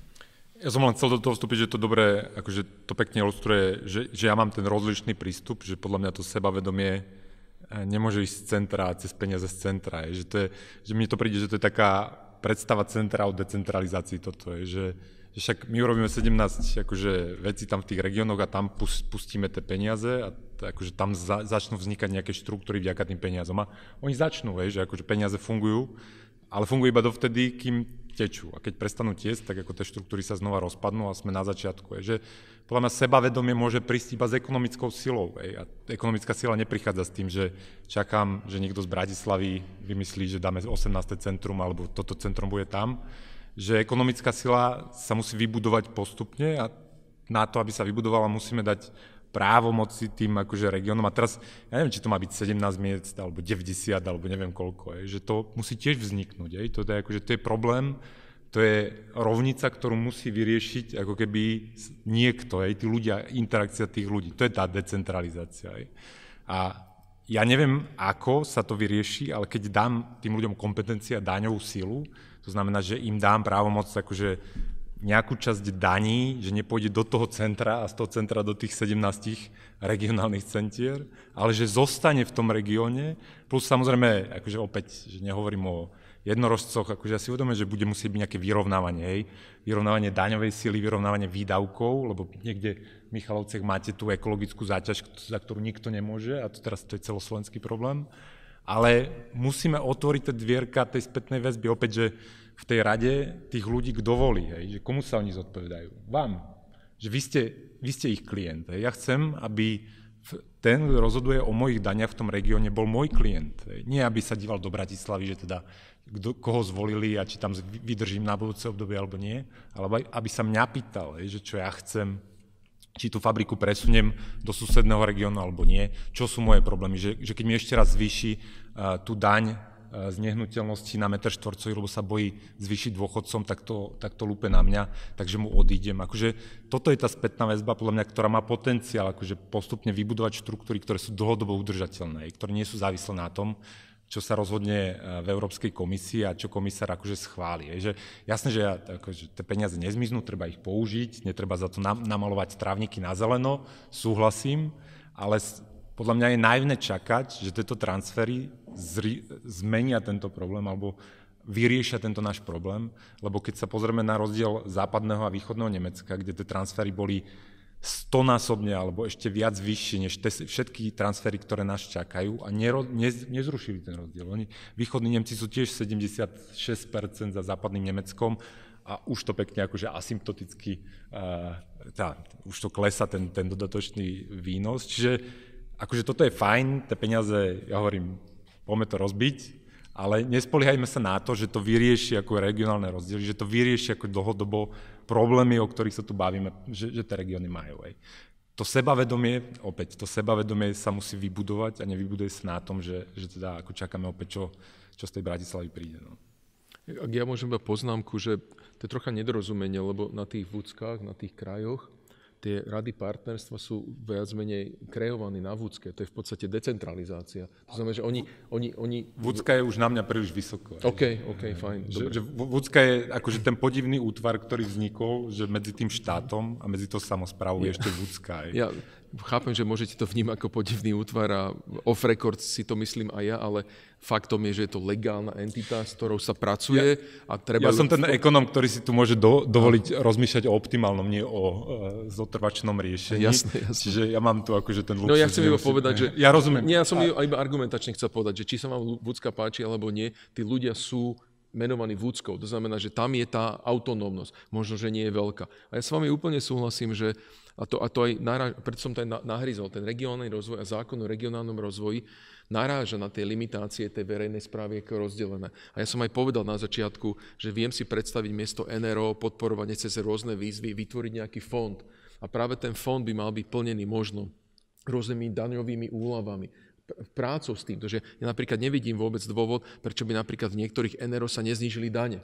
Ja som len chcel do toho vstúpiť, že to dobre, akože to pekne ilustruje, že, že ja mám ten rozlišný prístup, že podľa mňa to sebavedomie eh, nemôže ísť z centra cez peniaze z centra. Je, že, to je, že mne to príde, že to je taká predstava centra o decentralizácii toto je, že, že však my urobíme 17 akože, veci tam v tých regiónoch a tam pustíme tie peniaze a akože tam za, začnú vznikať nejaké štruktúry vďaka tým peniazom. A oni začnú, hej, že akože peniaze fungujú, ale fungujú iba dovtedy, kým tečú. A keď prestanú tiesť, tak ako tie štruktúry sa znova rozpadnú a sme na začiatku. Je, že podľa mňa sebavedomie môže prísť iba s ekonomickou silou. Ej. A ekonomická sila neprichádza s tým, že čakám, že niekto z Bratislavy vymyslí, že dáme 18. centrum alebo toto centrum bude tam. Že ekonomická sila sa musí vybudovať postupne a na to, aby sa vybudovala, musíme dať právomoci tým akože regiónom. A teraz, ja neviem, či to má byť 17 miest, alebo 90, alebo neviem koľko, je, že to musí tiež vzniknúť. Je. To, je, akože, to je problém, to je rovnica, ktorú musí vyriešiť ako keby niekto, aj tí ľudia, interakcia tých ľudí. To je tá decentralizácia. Je. A ja neviem, ako sa to vyrieši, ale keď dám tým ľuďom kompetencia, daňovú silu, to znamená, že im dám právomoc akože nejakú časť daní, že nepôjde do toho centra a z toho centra do tých 17 regionálnych centier, ale že zostane v tom regióne, plus samozrejme, akože opäť, že nehovorím o jednorožcoch, akože ja si uvedomujem, že bude musieť byť nejaké vyrovnávanie, hej, vyrovnávanie daňovej síly, vyrovnávanie výdavkov, lebo niekde v Michalovciach máte tú ekologickú záťaž, za ktorú nikto nemôže a to teraz to je celoslovenský problém. Ale musíme otvoriť tie dvierka tej spätnej väzby opäť, že v tej rade tých ľudí kto volí, hej, že komu sa oni zodpovedajú? Vám. Že vy ste, vy ste ich klient. Hej. Ja chcem, aby ten, kto rozhoduje o mojich daniach v tom regióne, bol môj klient. Hej. Nie, aby sa díval do Bratislavy, že teda kdo, koho zvolili a či tam vydržím na budúce obdobie alebo nie, ale aby sa mňa pýtal, hej, že čo ja chcem, či tú fabriku presuniem do susedného regiónu alebo nie, čo sú moje problémy, že, že keď mi ešte raz zvýši uh, tú daň uh, z nehnuteľnosti na meter štvorcový, lebo sa bojí zvýšiť dôchodcom, tak to, tak to lúpe na mňa, takže mu odídem. Akože toto je tá spätná väzba, podľa mňa, ktorá má potenciál akože postupne vybudovať štruktúry, ktoré sú dlhodobo udržateľné, ktoré nie sú závislé na tom, čo sa rozhodne v Európskej komisii a čo komisár akože schváli. Je, že jasné, že ja, akože tie peniaze nezmiznú, treba ich použiť, netreba za to namalovať trávniky na zeleno, súhlasím, ale podľa mňa je naivné čakať, že tieto transfery zri, zmenia tento problém alebo vyriešia tento náš problém, lebo keď sa pozrieme na rozdiel západného a východného Nemecka, kde tie transfery boli stonásobne alebo ešte viac vyššie než te, všetky transfery, ktoré nás čakajú a nero, nez, nezrušili ten rozdiel. Oni, východní Nemci sú tiež 76% za západným Nemeckom a už to pekne akože asymptoticky, uh, tá, už to klesa ten, ten dodatočný výnos. Čiže akože toto je fajn, tie peniaze, ja hovorím, poďme to rozbiť, ale nespoliehajme sa na to, že to vyrieši ako regionálne rozdiely, že to vyrieši ako dlhodobo problémy, o ktorých sa tu bavíme, že, že tie regióny majú. Aj. To sebavedomie, opäť, to sebavedomie sa musí vybudovať a nevybuduje sa na tom, že, že teda ako čakáme opäť, čo, čo z tej Bratislavy príde. No. Ak ja môžem iba poznámku, že to je trocha nedorozumenie, lebo na tých vúckach, na tých krajoch, tie rady partnerstva sú viac menej kreované na Vúcke. To je v podstate decentralizácia. To znamená, že oni... oni, oni... Vúcka je už na mňa príliš vysoko. OK, OK, fajn. Že, že Vúcka je akože ten podivný útvar, ktorý vznikol, že medzi tým štátom a medzi to samozprávou je ešte Vúcka. Ja, chápem, že môžete to vnímať ako podivný útvar a off record si to myslím aj ja, ale faktom je, že je to legálna entita, s ktorou sa pracuje ja, a treba... Ja som ten ekonom, ktorý si tu môže do, dovoliť no. rozmýšľať o optimálnom, nie o uh, zotrvačnom riešení. Jasné, jasné. Čiže ja mám tu akože ten luxus. No ja chcem iba povedať, že... Ja rozumiem. Nie, ja som a... iba argumentačne chcel povedať, že či sa vám Vúcka páči alebo nie, tí ľudia sú menovaný Vúckou. To znamená, že tam je tá autonómnosť. Možno, že nie je veľká. A ja s vami úplne súhlasím, že a to, a to aj, naráž, preto som to aj nahryzol, ten regionálny rozvoj a zákon o regionálnom rozvoji naráža na tie limitácie tej verejnej správy, ako rozdelené. A ja som aj povedal na začiatku, že viem si predstaviť miesto NRO, podporovanie cez rôzne výzvy, vytvoriť nejaký fond. A práve ten fond by mal byť plnený možno rôznymi daňovými úľavami, prácou s tým. že ja napríklad nevidím vôbec dôvod, prečo by napríklad v niektorých NRO sa neznížili dane.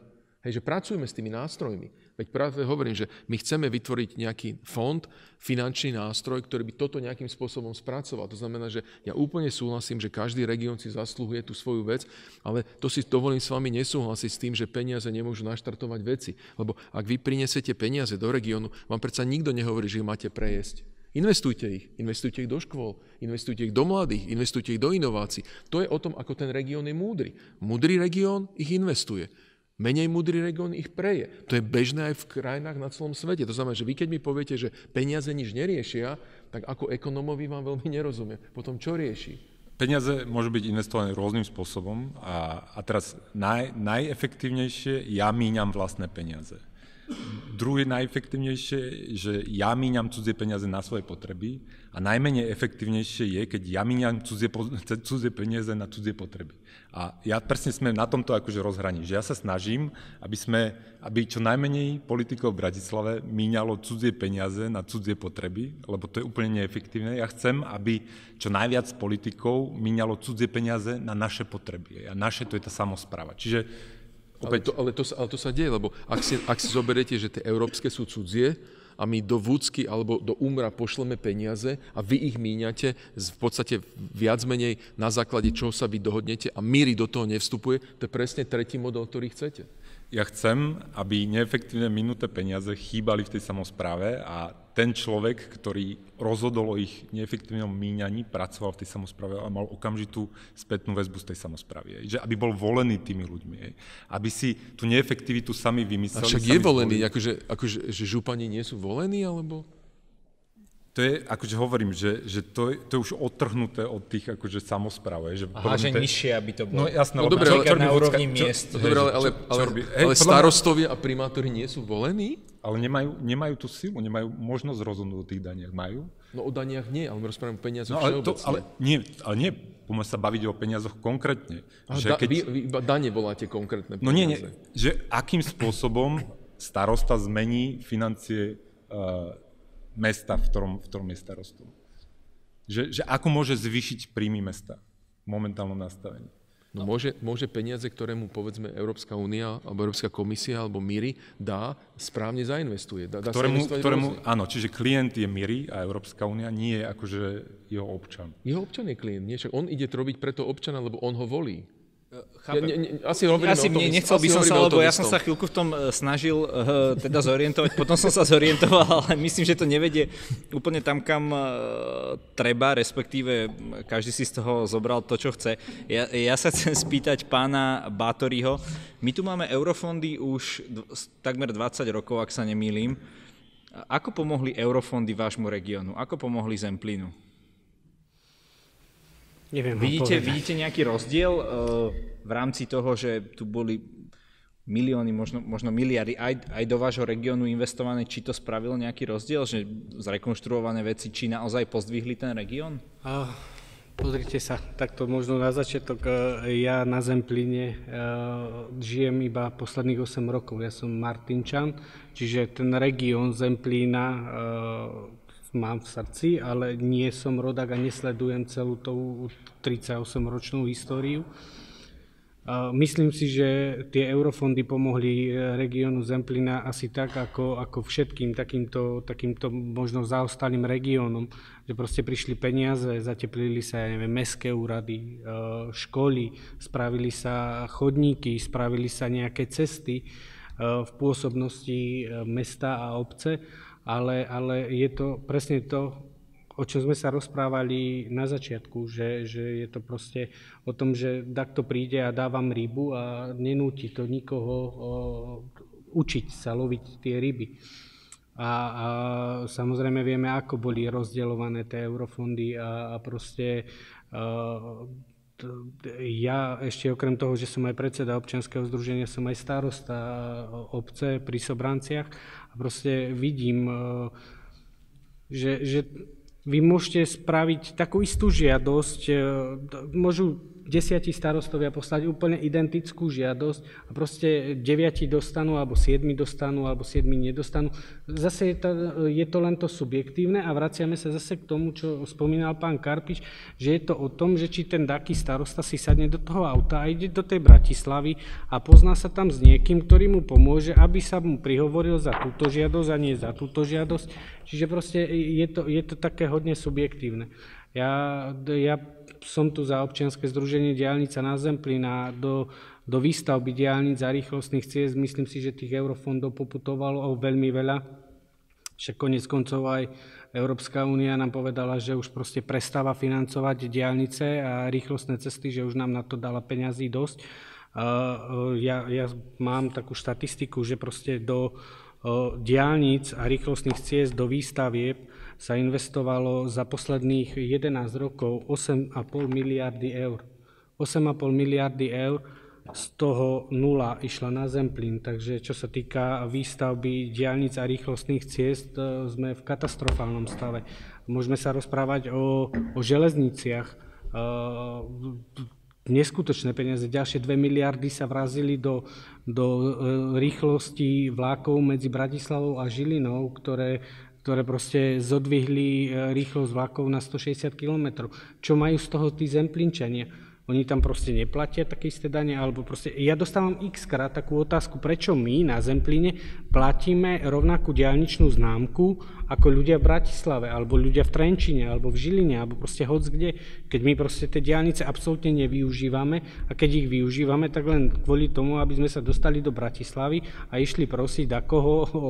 Hej, že pracujeme s tými nástrojmi. Veď práve hovorím, že my chceme vytvoriť nejaký fond, finančný nástroj, ktorý by toto nejakým spôsobom spracoval. To znamená, že ja úplne súhlasím, že každý región si zasluhuje tú svoju vec, ale to si dovolím s vami nesúhlasiť s tým, že peniaze nemôžu naštartovať veci. Lebo ak vy prinesete peniaze do regiónu, vám predsa nikto nehovorí, že ich máte prejesť. Investujte ich. Investujte ich do škôl, investujte ich do mladých, investujte ich do inovácií. To je o tom, ako ten región je múdry. Múdry región ich investuje. Menej múdry región ich preje. To je bežné aj v krajinách na celom svete. To znamená, že vy keď mi poviete, že peniaze nič neriešia, tak ako ekonomovi vám veľmi nerozumie. Potom čo rieši? Peniaze môžu byť investované rôznym spôsobom a, a teraz naj, najefektívnejšie ja míňam vlastné peniaze. Druhé najefektívnejšie, že ja míňam cudzie peniaze na svoje potreby a najmenej efektívnejšie je, keď ja míňam cudzie, cudzie peniaze na cudzie potreby. A ja presne sme na tomto akože rozhraní, že ja sa snažím, aby, sme, aby čo najmenej politikov v Bratislave míňalo cudzie peniaze na cudzie potreby, lebo to je úplne neefektívne. Ja chcem, aby čo najviac politikov míňalo cudzie peniaze na naše potreby. A naše to je tá samozpráva. Čiže ale to, ale, to, ale to sa deje, lebo ak si, ak si zoberiete, že tie európske sú cudzie a my do Vúcky alebo do Umra pošleme peniaze a vy ich míňate v podstate viac menej na základe čoho sa vy dohodnete a míry do toho nevstupuje, to je presne tretí model, ktorý chcete. ja chcem, aby neefektívne minuté peniaze chýbali v tej samozpráve a ten človek, ktorý rozhodol o ich neefektívnom míňaní, pracoval v tej samozpráve a mal okamžitú spätnú väzbu z tej samozprávy. Že aby bol volený tými ľuďmi. Aby si tú neefektivitu sami vymysleli. A však je volený, akože, akože, že župani nie sú volení, alebo? To je, akože hovorím, že, že to, je, to je už odtrhnuté od tých akože samozpráv. Že Aha, že nižšie, aby to bolo. No jasné, no, dobre, ale, na úrovni miest. Čo, dobre, ale, ale, ale, ale starostovia a primátori nie sú volení? Ale nemajú, nemajú tú silu, nemajú možnosť rozhodnúť o tých daniach. Majú? No o daniach nie, ale my rozprávame o peniazoch no, ale, to, ale nie, ale nie, poďme sa baviť o peniazoch konkrétne. že da, keď... vy, vy iba dane voláte konkrétne peniaze. No nie, nie, že akým spôsobom starosta zmení financie uh, mesta, v ktorom, v ktorom je starostom. Že, že ako môže zvýšiť príjmy mesta v momentálnom nastavení. No môže, môže peniaze, ktoré mu povedzme Európska únia alebo Európska komisia alebo MIRI dá, správne zainvestuje. Dá, dá ktorému, ktorému, áno, čiže klient je MIRI a Európska únia nie je akože jeho občan. Jeho občan je klient, nie? Však on ide robiť preto občana, lebo on ho volí. Chápem. Ja, ne, ne, asi asi o tom, nechcel by som sa, lebo ja som sa chvíľku v tom e, snažil uh, teda zorientovať, potom som sa zorientoval, ale myslím, že to nevedie úplne tam, kam uh, treba, respektíve každý si z toho zobral to, čo chce. Ja, ja sa chcem spýtať pána Bátoriho. My tu máme eurofondy už takmer 20 rokov, ak sa nemýlim. Ako pomohli eurofondy vášmu regiónu? Ako pomohli Zemplínu? Neviem vidíte, vidíte nejaký rozdiel uh, v rámci toho, že tu boli milióny, možno, možno miliardy aj, aj do vášho regiónu investované, či to spravilo nejaký rozdiel, že zrekonštruované veci, či naozaj pozdvihli ten región? Uh, pozrite sa, takto možno na začiatok, uh, ja na Zemplíne uh, žijem iba posledných 8 rokov, ja som Martinčan, čiže ten región Zemplína mám v srdci, ale nie som rodak a nesledujem celú tú 38-ročnú históriu. Myslím si, že tie eurofondy pomohli e, regiónu Zemplina asi tak, ako, ako všetkým takýmto, takýmto možno zaostalým regiónom, že proste prišli peniaze, zateplili sa, ja neviem, mestské úrady, e, školy, spravili sa chodníky, spravili sa nejaké cesty e, v pôsobnosti mesta a obce ale, ale je to presne to, o čom sme sa rozprávali na začiatku, že, že je to proste o tom, že takto príde a dávam rybu a nenúti to nikoho o, učiť sa loviť tie ryby. A, a samozrejme vieme, ako boli rozdeľované tie eurofondy a, a proste a, ja ešte okrem toho, že som aj predseda občianskeho združenia, som aj starosta obce pri Sobranciach proste vidím, e, že, že vy môžete spraviť takú istú žiadosť, e, môžu desiatí starostovia poslať úplne identickú žiadosť a proste deviati dostanú, alebo siedmi dostanú, alebo siedmi nedostanú. Zase je to, je to len to subjektívne a vraciame sa zase k tomu, čo spomínal pán Karpiš, že je to o tom, že či ten taký starosta si sadne do toho auta a ide do tej Bratislavy a pozná sa tam s niekým, ktorý mu pomôže, aby sa mu prihovoril za túto žiadosť a nie za túto žiadosť. Čiže proste je to, je to také hodne subjektívne. Ja, ja som tu za občianske združenie Diálnica na Zemplín a do, do výstavby diálnic a rýchlostných ciest myslím si, že tých eurofondov poputovalo veľmi veľa. Však konec koncov aj Európska únia nám povedala, že už proste prestáva financovať diálnice a rýchlostné cesty, že už nám na to dala peňazí dosť. Ja, ja mám takú štatistiku, že proste do diálnic a rýchlostných ciest do výstavieb sa investovalo za posledných 11 rokov 8,5 miliardy eur. 8,5 miliardy eur, z toho nula išla na Zemplín, takže čo sa týka výstavby diálnic a rýchlostných ciest, e, sme v katastrofálnom stave. Môžeme sa rozprávať o, o železniciach, e, neskutočné peniaze. Ďalšie 2 miliardy sa vrazili do, do e, rýchlosti vlákov medzi Bratislavou a Žilinou, ktoré ktoré proste zodvihli e, rýchlosť vlakov na 160 km. Čo majú z toho tí zemplinčania? oni tam proste neplatia také isté dane, alebo proste, ja dostávam x krát takú otázku, prečo my na Zemplíne platíme rovnakú diálničnú známku ako ľudia v Bratislave, alebo ľudia v Trenčine, alebo v Žiline, alebo proste hoc kde, keď my proste tie diálnice absolútne nevyužívame a keď ich využívame, tak len kvôli tomu, aby sme sa dostali do Bratislavy a išli prosiť da koho o,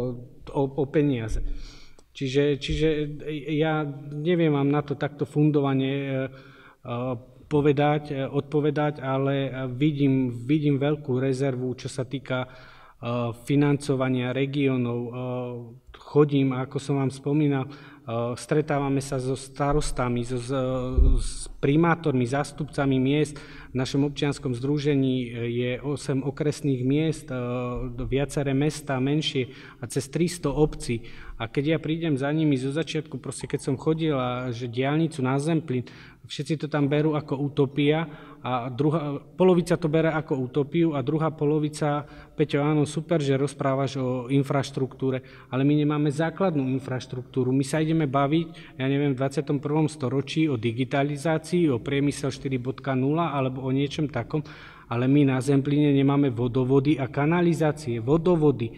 o, o peniaze. Čiže, čiže ja neviem vám na to takto fundovanie e, e, povedať, e, odpovedať, ale e, vidím, vidím veľkú rezervu, čo sa týka e, financovania regiónov. Chodím, ako som vám spomínal, stretávame sa so starostami, so, s primátormi, zástupcami miest. V našom občianskom združení je 8 okresných miest, viaceré mesta, menšie a cez 300 obcí. A keď ja prídem za nimi zo začiatku, proste keď som chodil a že diálnicu na Zemplín, Všetci to tam berú ako utopia a druhá, polovica to bere ako utopiu a druhá polovica, Peťo, áno, super, že rozprávaš o infraštruktúre, ale my nemáme základnú infraštruktúru. My sa ideme baviť, ja neviem, v 21. storočí o digitalizácii, o priemysel 4.0 alebo o niečom takom, ale my na Zemplíne nemáme vodovody a kanalizácie. Vodovody.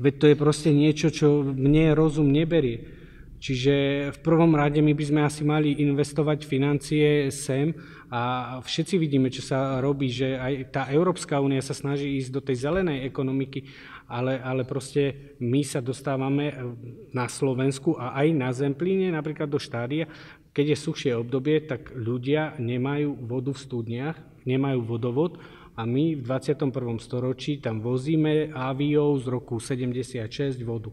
Veď to je proste niečo, čo mne rozum neberie. Čiže v prvom rade my by sme asi mali investovať financie sem a všetci vidíme, čo sa robí, že aj tá Európska únia sa snaží ísť do tej zelenej ekonomiky, ale, ale proste my sa dostávame na Slovensku a aj na Zemplíne, napríklad do štádia, keď je suchšie obdobie, tak ľudia nemajú vodu v studniach, nemajú vodovod a my v 21. storočí tam vozíme aviou z roku 76 vodu.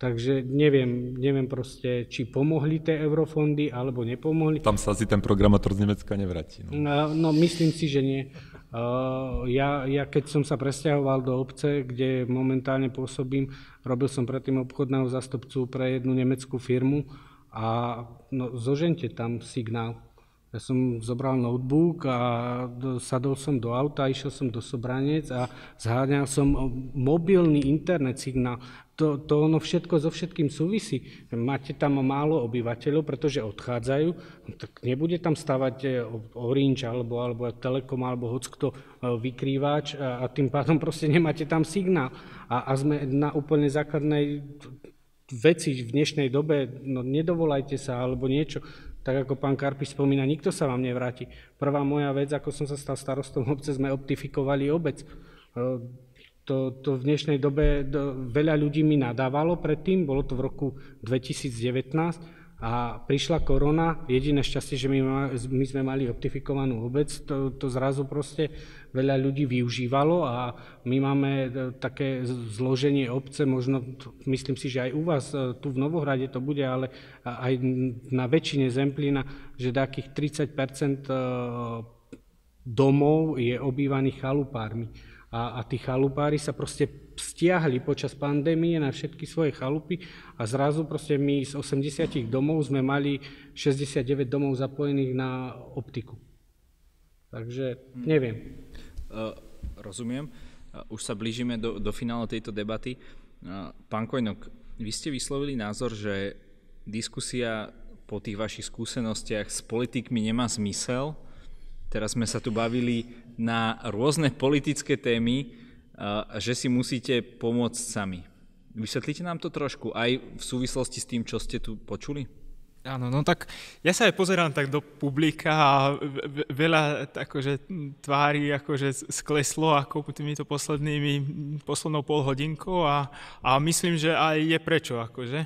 Takže neviem, neviem proste, či pomohli tie eurofondy, alebo nepomohli. Tam sa asi ten programátor z Nemecka nevráti. No, no, no myslím si, že nie. Uh, ja, ja keď som sa presťahoval do obce, kde momentálne pôsobím, robil som predtým obchodného zastupcu pre jednu nemeckú firmu a no, zožente tam signál. Ja som zobral notebook a sadol som do auta, išiel som do Sobranec a zháňal som mobilný internet signál. To, to ono všetko so všetkým súvisí. Máte tam málo obyvateľov, pretože odchádzajú, no tak nebude tam stavať e, Orange alebo, alebo Telekom alebo hoc kto e, vykrývač a, a tým pádom proste nemáte tam signál. A, a sme na úplne základnej veci v dnešnej dobe, no nedovolajte sa alebo niečo tak ako pán Karpi spomína, nikto sa vám nevráti. Prvá moja vec, ako som sa stal starostom obce, sme optifikovali obec. E, to, to v dnešnej dobe veľa ľudí mi nadávalo predtým, bolo to v roku 2019, a prišla korona, jediné šťastie, že my, my sme mali optifikovanú obec, to, to zrazu proste veľa ľudí využívalo a my máme e, také zloženie obce, možno myslím si, že aj u vás e, tu v Novohrade to bude, ale aj na väčšine Zemplína, že takých 30 e, domov je obývaných chalupármi. A, a tí chalupári sa proste stiahli počas pandémie na všetky svoje chalupy a zrazu proste my z 80 domov sme mali 69 domov zapojených na optiku. Takže neviem. Uh, rozumiem. Uh, už sa blížime do, do finálu tejto debaty. Uh, pán Kojnok, vy ste vyslovili názor, že diskusia po tých vašich skúsenostiach s politikmi nemá zmysel, Teraz sme sa tu bavili na rôzne politické témy, že si musíte pomôcť sami. Vysvetlíte nám to trošku aj v súvislosti s tým, čo ste tu počuli? Áno, no tak ja sa aj pozerám tak do publika a veľa akože, tvári akože skleslo ako týmito poslednými, poslednou pol hodinkou a, a myslím, že aj je prečo akože.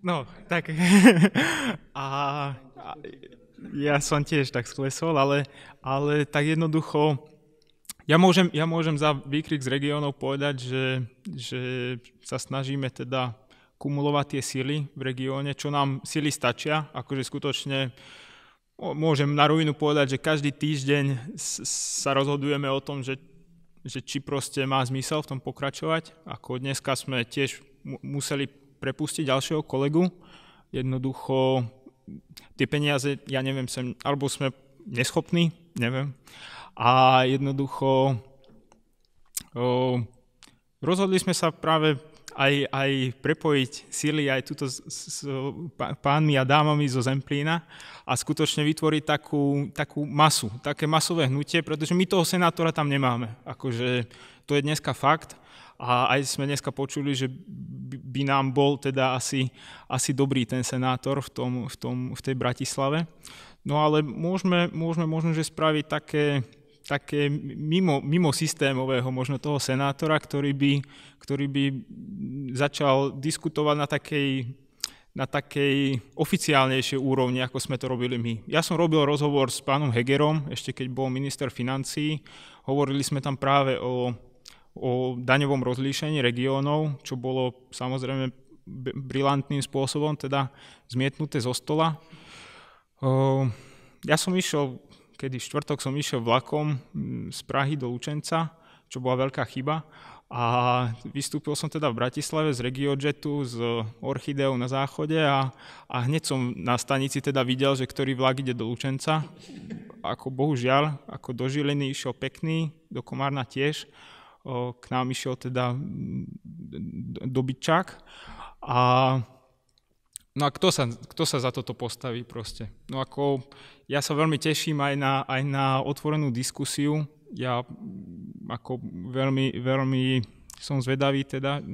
No, tak a, a ja som tiež tak sklesol, ale, ale tak jednoducho, ja môžem, ja môžem za výkrik z regiónov povedať, že, že sa snažíme teda kumulovať tie sily v regióne, čo nám sily stačia, akože skutočne môžem na rovinu povedať, že každý týždeň sa rozhodujeme o tom, že, že či proste má zmysel v tom pokračovať. Ako dneska sme tiež museli prepustiť ďalšieho kolegu. Jednoducho tie peniaze, ja neviem, sem, alebo sme neschopní, neviem. A jednoducho o, rozhodli sme sa práve aj, aj prepojiť sily aj túto s, s pánmi a dámami zo Zemplína a skutočne vytvoriť takú, takú masu, také masové hnutie, pretože my toho senátora tam nemáme. Akože to je dneska fakt a aj sme dneska počuli, že by nám bol teda asi, asi dobrý ten senátor v, tom, v, tom, v tej Bratislave. No ale môžeme, môžeme možno, že spraviť také, také mimo, mimo systémového možno toho senátora, ktorý by, ktorý by začal diskutovať na takej, na takej oficiálnejšej úrovni, ako sme to robili my. Ja som robil rozhovor s pánom Hegerom, ešte keď bol minister financí. Hovorili sme tam práve o o daňovom rozlíšení regiónov, čo bolo samozrejme brilantným spôsobom teda zmietnuté zo stola. Ja som išiel, kedy štvrtok som išiel vlakom z Prahy do Lučenca, čo bola veľká chyba. A vystúpil som teda v Bratislave z Regiojetu, z Orchideou na záchode a, a hneď som na stanici teda videl, že ktorý vlak ide do Lučenca. Ako bohužiaľ, ako do Žiliny išiel pekný, do Komárna tiež k nám išiel teda dobyčák a No a kto sa, kto sa za toto postaví proste? No ako, ja sa veľmi teším aj na, aj na otvorenú diskusiu. Ja ako veľmi, veľmi som zvedavý teda,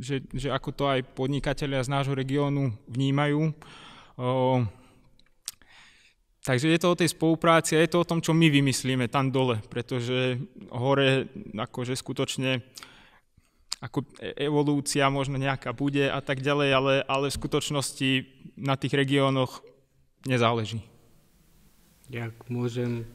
že, že ako to aj podnikatelia z nášho regiónu vnímajú. O, Takže je to o tej spolupráci a je to o tom, čo my vymyslíme tam dole, pretože hore akože skutočne ako e- evolúcia možno nejaká bude a tak ďalej, ale, ale v skutočnosti na tých regiónoch nezáleží. Jak môžem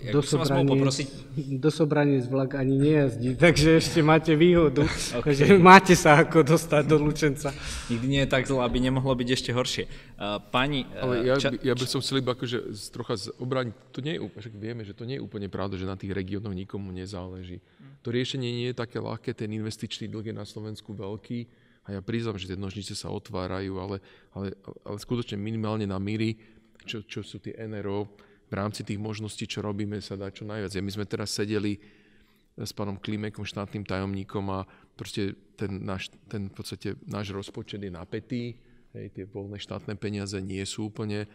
ja do som vás mohol poprosiť... Do z vlak ani nejazdí, takže ešte máte výhodu, okay. že máte sa ako dostať do Lučenca. Nikdy nie je tak zle, aby nemohlo byť ešte horšie. Uh, pani... Uh, Ale ja, ča... ja by som chcel iba akože trocha obraniť, to nie je, však vieme, že to nie je úplne pravda, že na tých regiónoch nikomu nezáleží. To riešenie nie je také ľahké, ten investičný dlh je na Slovensku veľký a ja priznám, že tie nožnice sa otvárajú, ale, ale, ale skutočne minimálne na míry, čo, čo sú tie NRO, v rámci tých možností, čo robíme, sa dá čo najviac. Ja my sme teraz sedeli s pánom Klimekom, štátnym tajomníkom a proste ten, náš, ten v podstate náš rozpočet je napätý, hej, tie voľné štátne peniaze nie sú úplne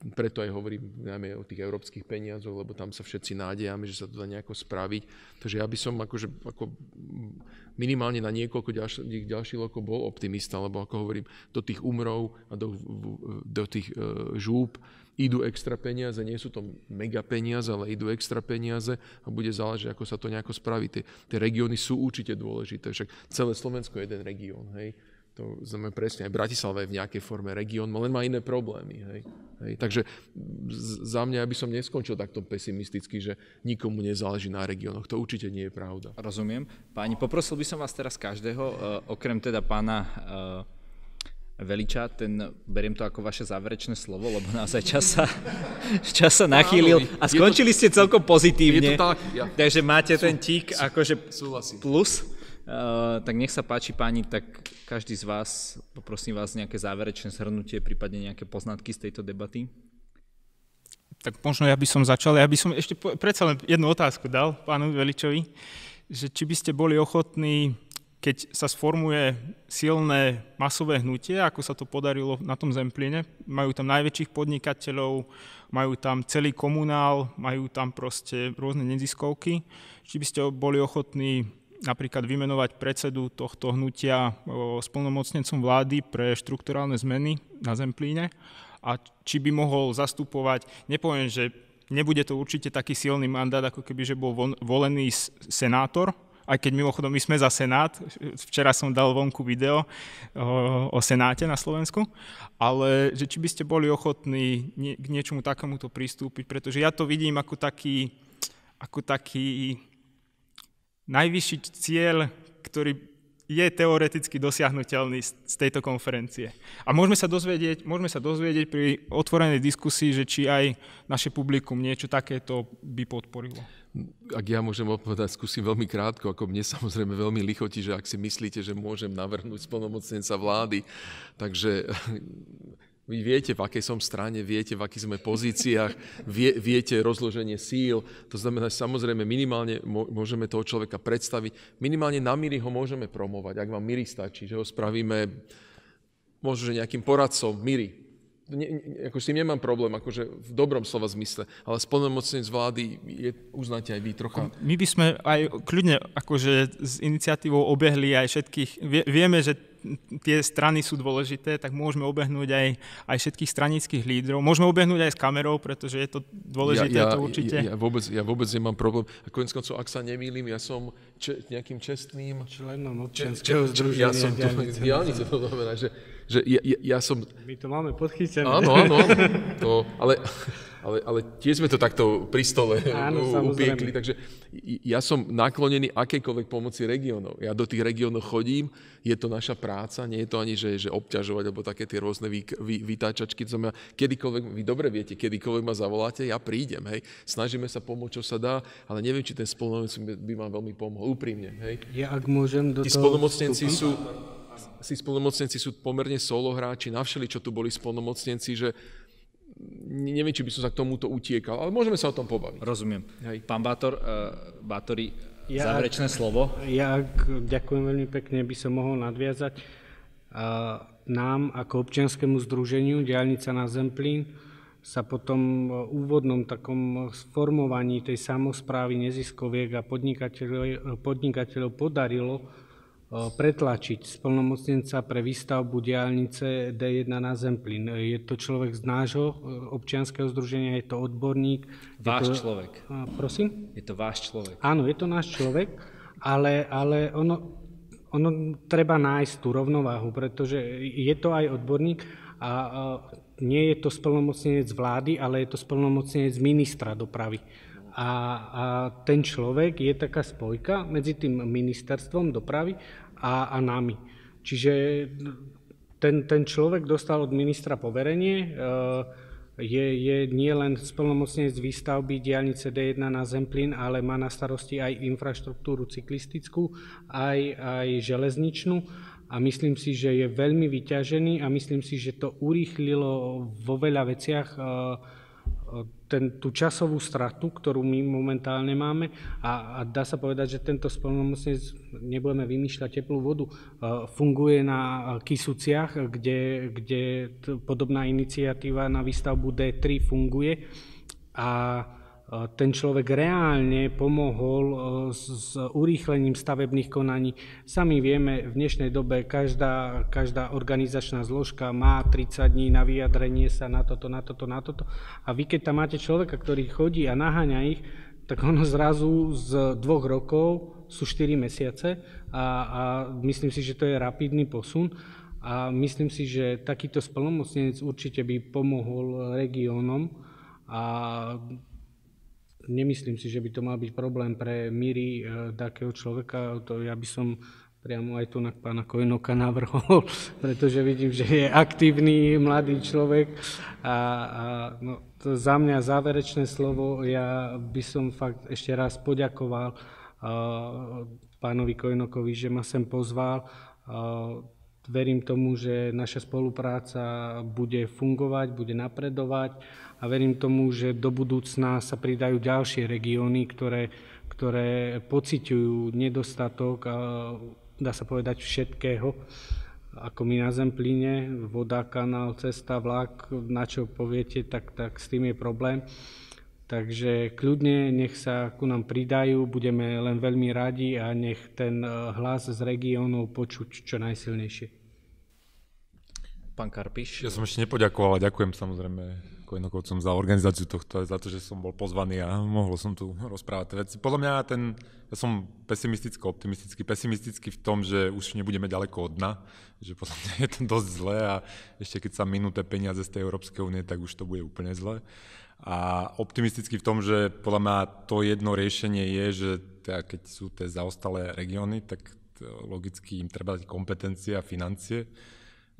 preto aj hovorím najmä o tých európskych peniazoch, lebo tam sa všetci nádejame, že sa to dá nejako spraviť. Takže ja by som akože, ako minimálne na niekoľko ďalších, ďalších rokov bol optimista, lebo ako hovorím, do tých umrov a do, do tých uh, žúb idú extra peniaze, nie sú to mega peniaze, ale idú extra peniaze a bude záležiť, ako sa to nejako spraví. Tie, tie regióny sú určite dôležité, však celé Slovensko je jeden región, hej. To znamená presne, aj Bratislava je v nejakej forme región, len má iné problémy. Hej. Hej. Takže za mňa, aby som neskončil takto pesimisticky, že nikomu nezáleží na regiónoch. To určite nie je pravda. Rozumiem. Páni, poprosil by som vás teraz každého, uh, okrem teda pána uh, Veliča, ten beriem to ako vaše záverečné slovo, lebo naozaj čas sa, čas sa nachýlil a skončili ste celkom pozitívne. Je to tak, ja. Takže máte ten tík akože plus. Uh, tak nech sa páči páni, tak každý z vás, poprosím vás nejaké záverečné zhrnutie, prípadne nejaké poznatky z tejto debaty. Tak možno ja by som začal, ja by som ešte predsa len jednu otázku dal pánu Veličovi, že či by ste boli ochotní keď sa sformuje silné masové hnutie, ako sa to podarilo na tom Zempline, majú tam najväčších podnikateľov, majú tam celý komunál, majú tam proste rôzne neziskovky, či by ste boli ochotní napríklad vymenovať predsedu tohto hnutia spolnomocnencom vlády pre štrukturálne zmeny na Zemplíne. A či by mohol zastupovať, nepoviem, že nebude to určite taký silný mandát, ako keby, že bol volený senátor, aj keď mimochodom my sme za Senát, včera som dal vonku video o, o Senáte na Slovensku, ale že či by ste boli ochotní nie, k niečomu takémuto pristúpiť, pretože ja to vidím ako taký, ako taký najvyšší cieľ, ktorý je teoreticky dosiahnutelný z tejto konferencie. A môžeme sa dozvedieť, môžeme sa dozvedieť pri otvorenej diskusii, že či aj naše publikum niečo takéto by podporilo. Ak ja môžem odpovedať, skúsim veľmi krátko, ako mne samozrejme veľmi lichotí, že ak si myslíte, že môžem navrhnúť splnomocnenca vlády, takže Vy viete, v akej som strane, viete, v akých sme pozíciách, vie, viete rozloženie síl. To znamená, že samozrejme minimálne môžeme toho človeka predstaviť. Minimálne na Miri ho môžeme promovať, ak vám Miri stačí, že ho spravíme možno, že nejakým poradcom Miri. Ne, ne, ako s tým nemám problém, akože v dobrom slova zmysle, ale splnomocnenec vlády je, uznáte aj vy trocha. My by sme aj kľudne akože s iniciatívou obehli aj všetkých, vie, vieme, že tie strany sú dôležité, tak môžeme obehnúť aj, aj všetkých stranických lídrov. Môžeme obehnúť aj s kamerou, pretože je to dôležité ja, ja, to určite. Ja, ja, vôbec, ja vôbec nemám problém. A konec koncov, ak sa nemýlim, ja som če, nejakým čestným... Členom občianského združenia ja som to, diálnice. to znamená, že, že ja, ja, ja som... My to máme podchytené. Áno, áno, áno. To, ale ale, ale tiež sme to takto pri stole Áno, upiekli, takže ja som naklonený akejkoľvek pomoci regiónov. Ja do tých regiónov chodím, je to naša práca, nie je to ani, že, že obťažovať, alebo také tie rôzne vy, vy, vytáčačky, to znamená, kedykoľvek, vy dobre viete, kedykoľvek ma zavoláte, ja prídem, hej. Snažíme sa pomôcť, čo sa dá, ale neviem, či ten spolnomocnenec by vám veľmi pomohol, úprimne, hej. Ja ak môžem do Tí toho spolnomocnenci sú, si spolnomocnenci sú pomerne solo hráči, navšeli, čo tu boli spolnomocnenci, že neviem, či by som sa k tomuto utiekal, ale môžeme sa o tom pobaviť. Rozumiem. Hej. Pán Bátor, uh, Bátori, ja, záverečné slovo. Ja ďakujem veľmi pekne, by som mohol nadviazať. Uh, nám ako občianskému združeniu Diálnica na Zemplín sa po tom úvodnom takom sformovaní tej samozprávy neziskoviek a podnikateľov, podnikateľov podarilo pretlačiť splnomocnenca pre výstavbu diálnice D1 na Zemplín. Je to človek z nášho občianského združenia, je to odborník. Váš je to, človek. Prosím? Je to váš človek. Áno, je to náš človek, ale, ale ono, ono treba nájsť tú rovnováhu, pretože je to aj odborník a nie je to splnomocnenec vlády, ale je to splnomocnenec ministra dopravy. A, a ten človek je taká spojka medzi tým ministerstvom dopravy a, a nami. Čiže ten, ten človek dostal od ministra poverenie, e, je, je nie len splnomocnenec výstavby diálnice D1 na Zemplín, ale má na starosti aj infraštruktúru cyklistickú, aj, aj železničnú a myslím si, že je veľmi vyťažený a myslím si, že to urýchlilo vo veľa veciach e, ten, tú časovú stratu, ktorú my momentálne máme a, a dá sa povedať, že tento spolnomocnec, nebudeme vymýšľať teplú vodu, funguje na Kisuciach, kde, kde podobná iniciatíva na výstavbu D3 funguje. A ten človek reálne pomohol e, s urýchlením stavebných konaní. Sami vieme, v dnešnej dobe každá, každá organizačná zložka má 30 dní na vyjadrenie sa na toto, na toto, na toto. A vy keď tam máte človeka, ktorý chodí a naháňa ich, tak ono zrazu z dvoch rokov sú 4 mesiace a, a myslím si, že to je rapidný posun. A myslím si, že takýto splnomocnenec určite by pomohol regiónom a nemyslím si, že by to mal byť problém pre míry e, takého človeka. To ja by som priamo aj tu na pána Kojnoka navrhol, pretože vidím, že je aktívny mladý človek a, a no, to za mňa záverečné slovo, ja by som fakt ešte raz poďakoval uh, pánovi Kojnokovi, že ma sem pozval. Uh, verím tomu, že naša spolupráca bude fungovať, bude napredovať a verím tomu, že do budúcna sa pridajú ďalšie regióny, ktoré, ktoré pociťujú nedostatok, dá sa povedať, všetkého, ako my na Zemplíne, voda, kanál, cesta, vlak, na čo poviete, tak, tak s tým je problém. Takže kľudne nech sa ku nám pridajú, budeme len veľmi radi a nech ten hlas z regiónov počuť čo najsilnejšie. Pán Karpiš. Ja som ešte nepoďakoval a ďakujem samozrejme Kojnokovcom za organizáciu tohto, za to, že som bol pozvaný a mohol som tu rozprávať veci. Podľa mňa ten, ja som pesimisticky, optimisticky, pesimisticky v tom, že už nebudeme ďaleko od dna, že podľa mňa je to dosť zlé a ešte keď sa minú tie peniaze z tej Európskej únie, tak už to bude úplne zlé. A optimisticky v tom, že podľa mňa to jedno riešenie je, že teda keď sú tie zaostalé regióny, tak logicky im treba dať kompetencie a financie.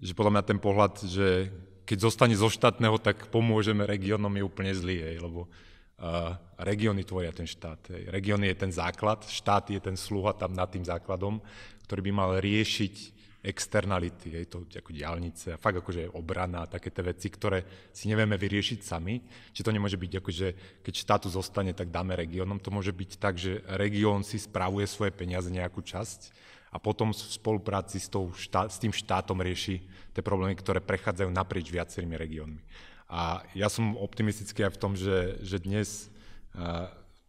Že podľa mňa ten pohľad, že keď zostane zo štátneho, tak pomôžeme regiónom je úplne zlý, hej, lebo uh, regióny tvoria ten štát. Hej. Regióny je ten základ, štát je ten sluha tam nad tým základom, ktorý by mal riešiť externality, je to ako diálnice fakt akože obrana také tie veci, ktoré si nevieme vyriešiť sami. Čiže to nemôže byť akože, keď štátu zostane, tak dáme regiónom. To môže byť tak, že región si spravuje svoje peniaze nejakú časť a potom v spolupráci s, tou štát, s tým štátom rieši tie problémy, ktoré prechádzajú naprieč viacerými regiónmi. A ja som optimistický aj v tom, že, že dnes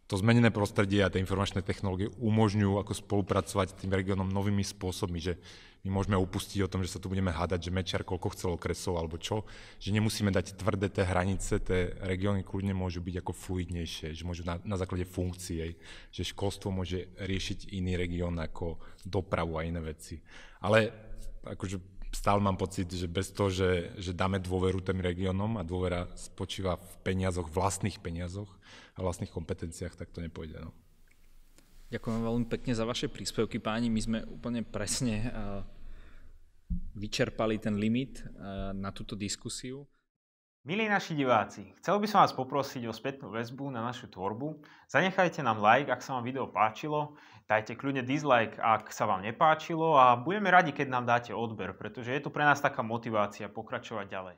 to zmenené prostredie a tie informačné technológie umožňujú ako spolupracovať s tým regiónom novými spôsobmi, že my môžeme upustiť o tom, že sa tu budeme hádať, že Mečiar koľko chcel okresov alebo čo, že nemusíme dať tvrdé tie hranice, tie regióny kľudne môžu byť ako fluidnejšie, že môžu na, na základe funkcie, že školstvo môže riešiť iný región ako dopravu a iné veci. Ale akože stále mám pocit, že bez toho, že, že dáme dôveru tým regiónom a dôvera spočíva v peniazoch, vlastných peniazoch, a vlastných kompetenciách, tak to nepôjde. No. Ďakujem veľmi pekne za vaše príspevky, páni. My sme úplne presne vyčerpali ten limit na túto diskusiu. Milí naši diváci, chcel by som vás poprosiť o spätnú väzbu na našu tvorbu. Zanechajte nám like, ak sa vám video páčilo, dajte kľudne dislike, ak sa vám nepáčilo a budeme radi, keď nám dáte odber, pretože je to pre nás taká motivácia pokračovať ďalej.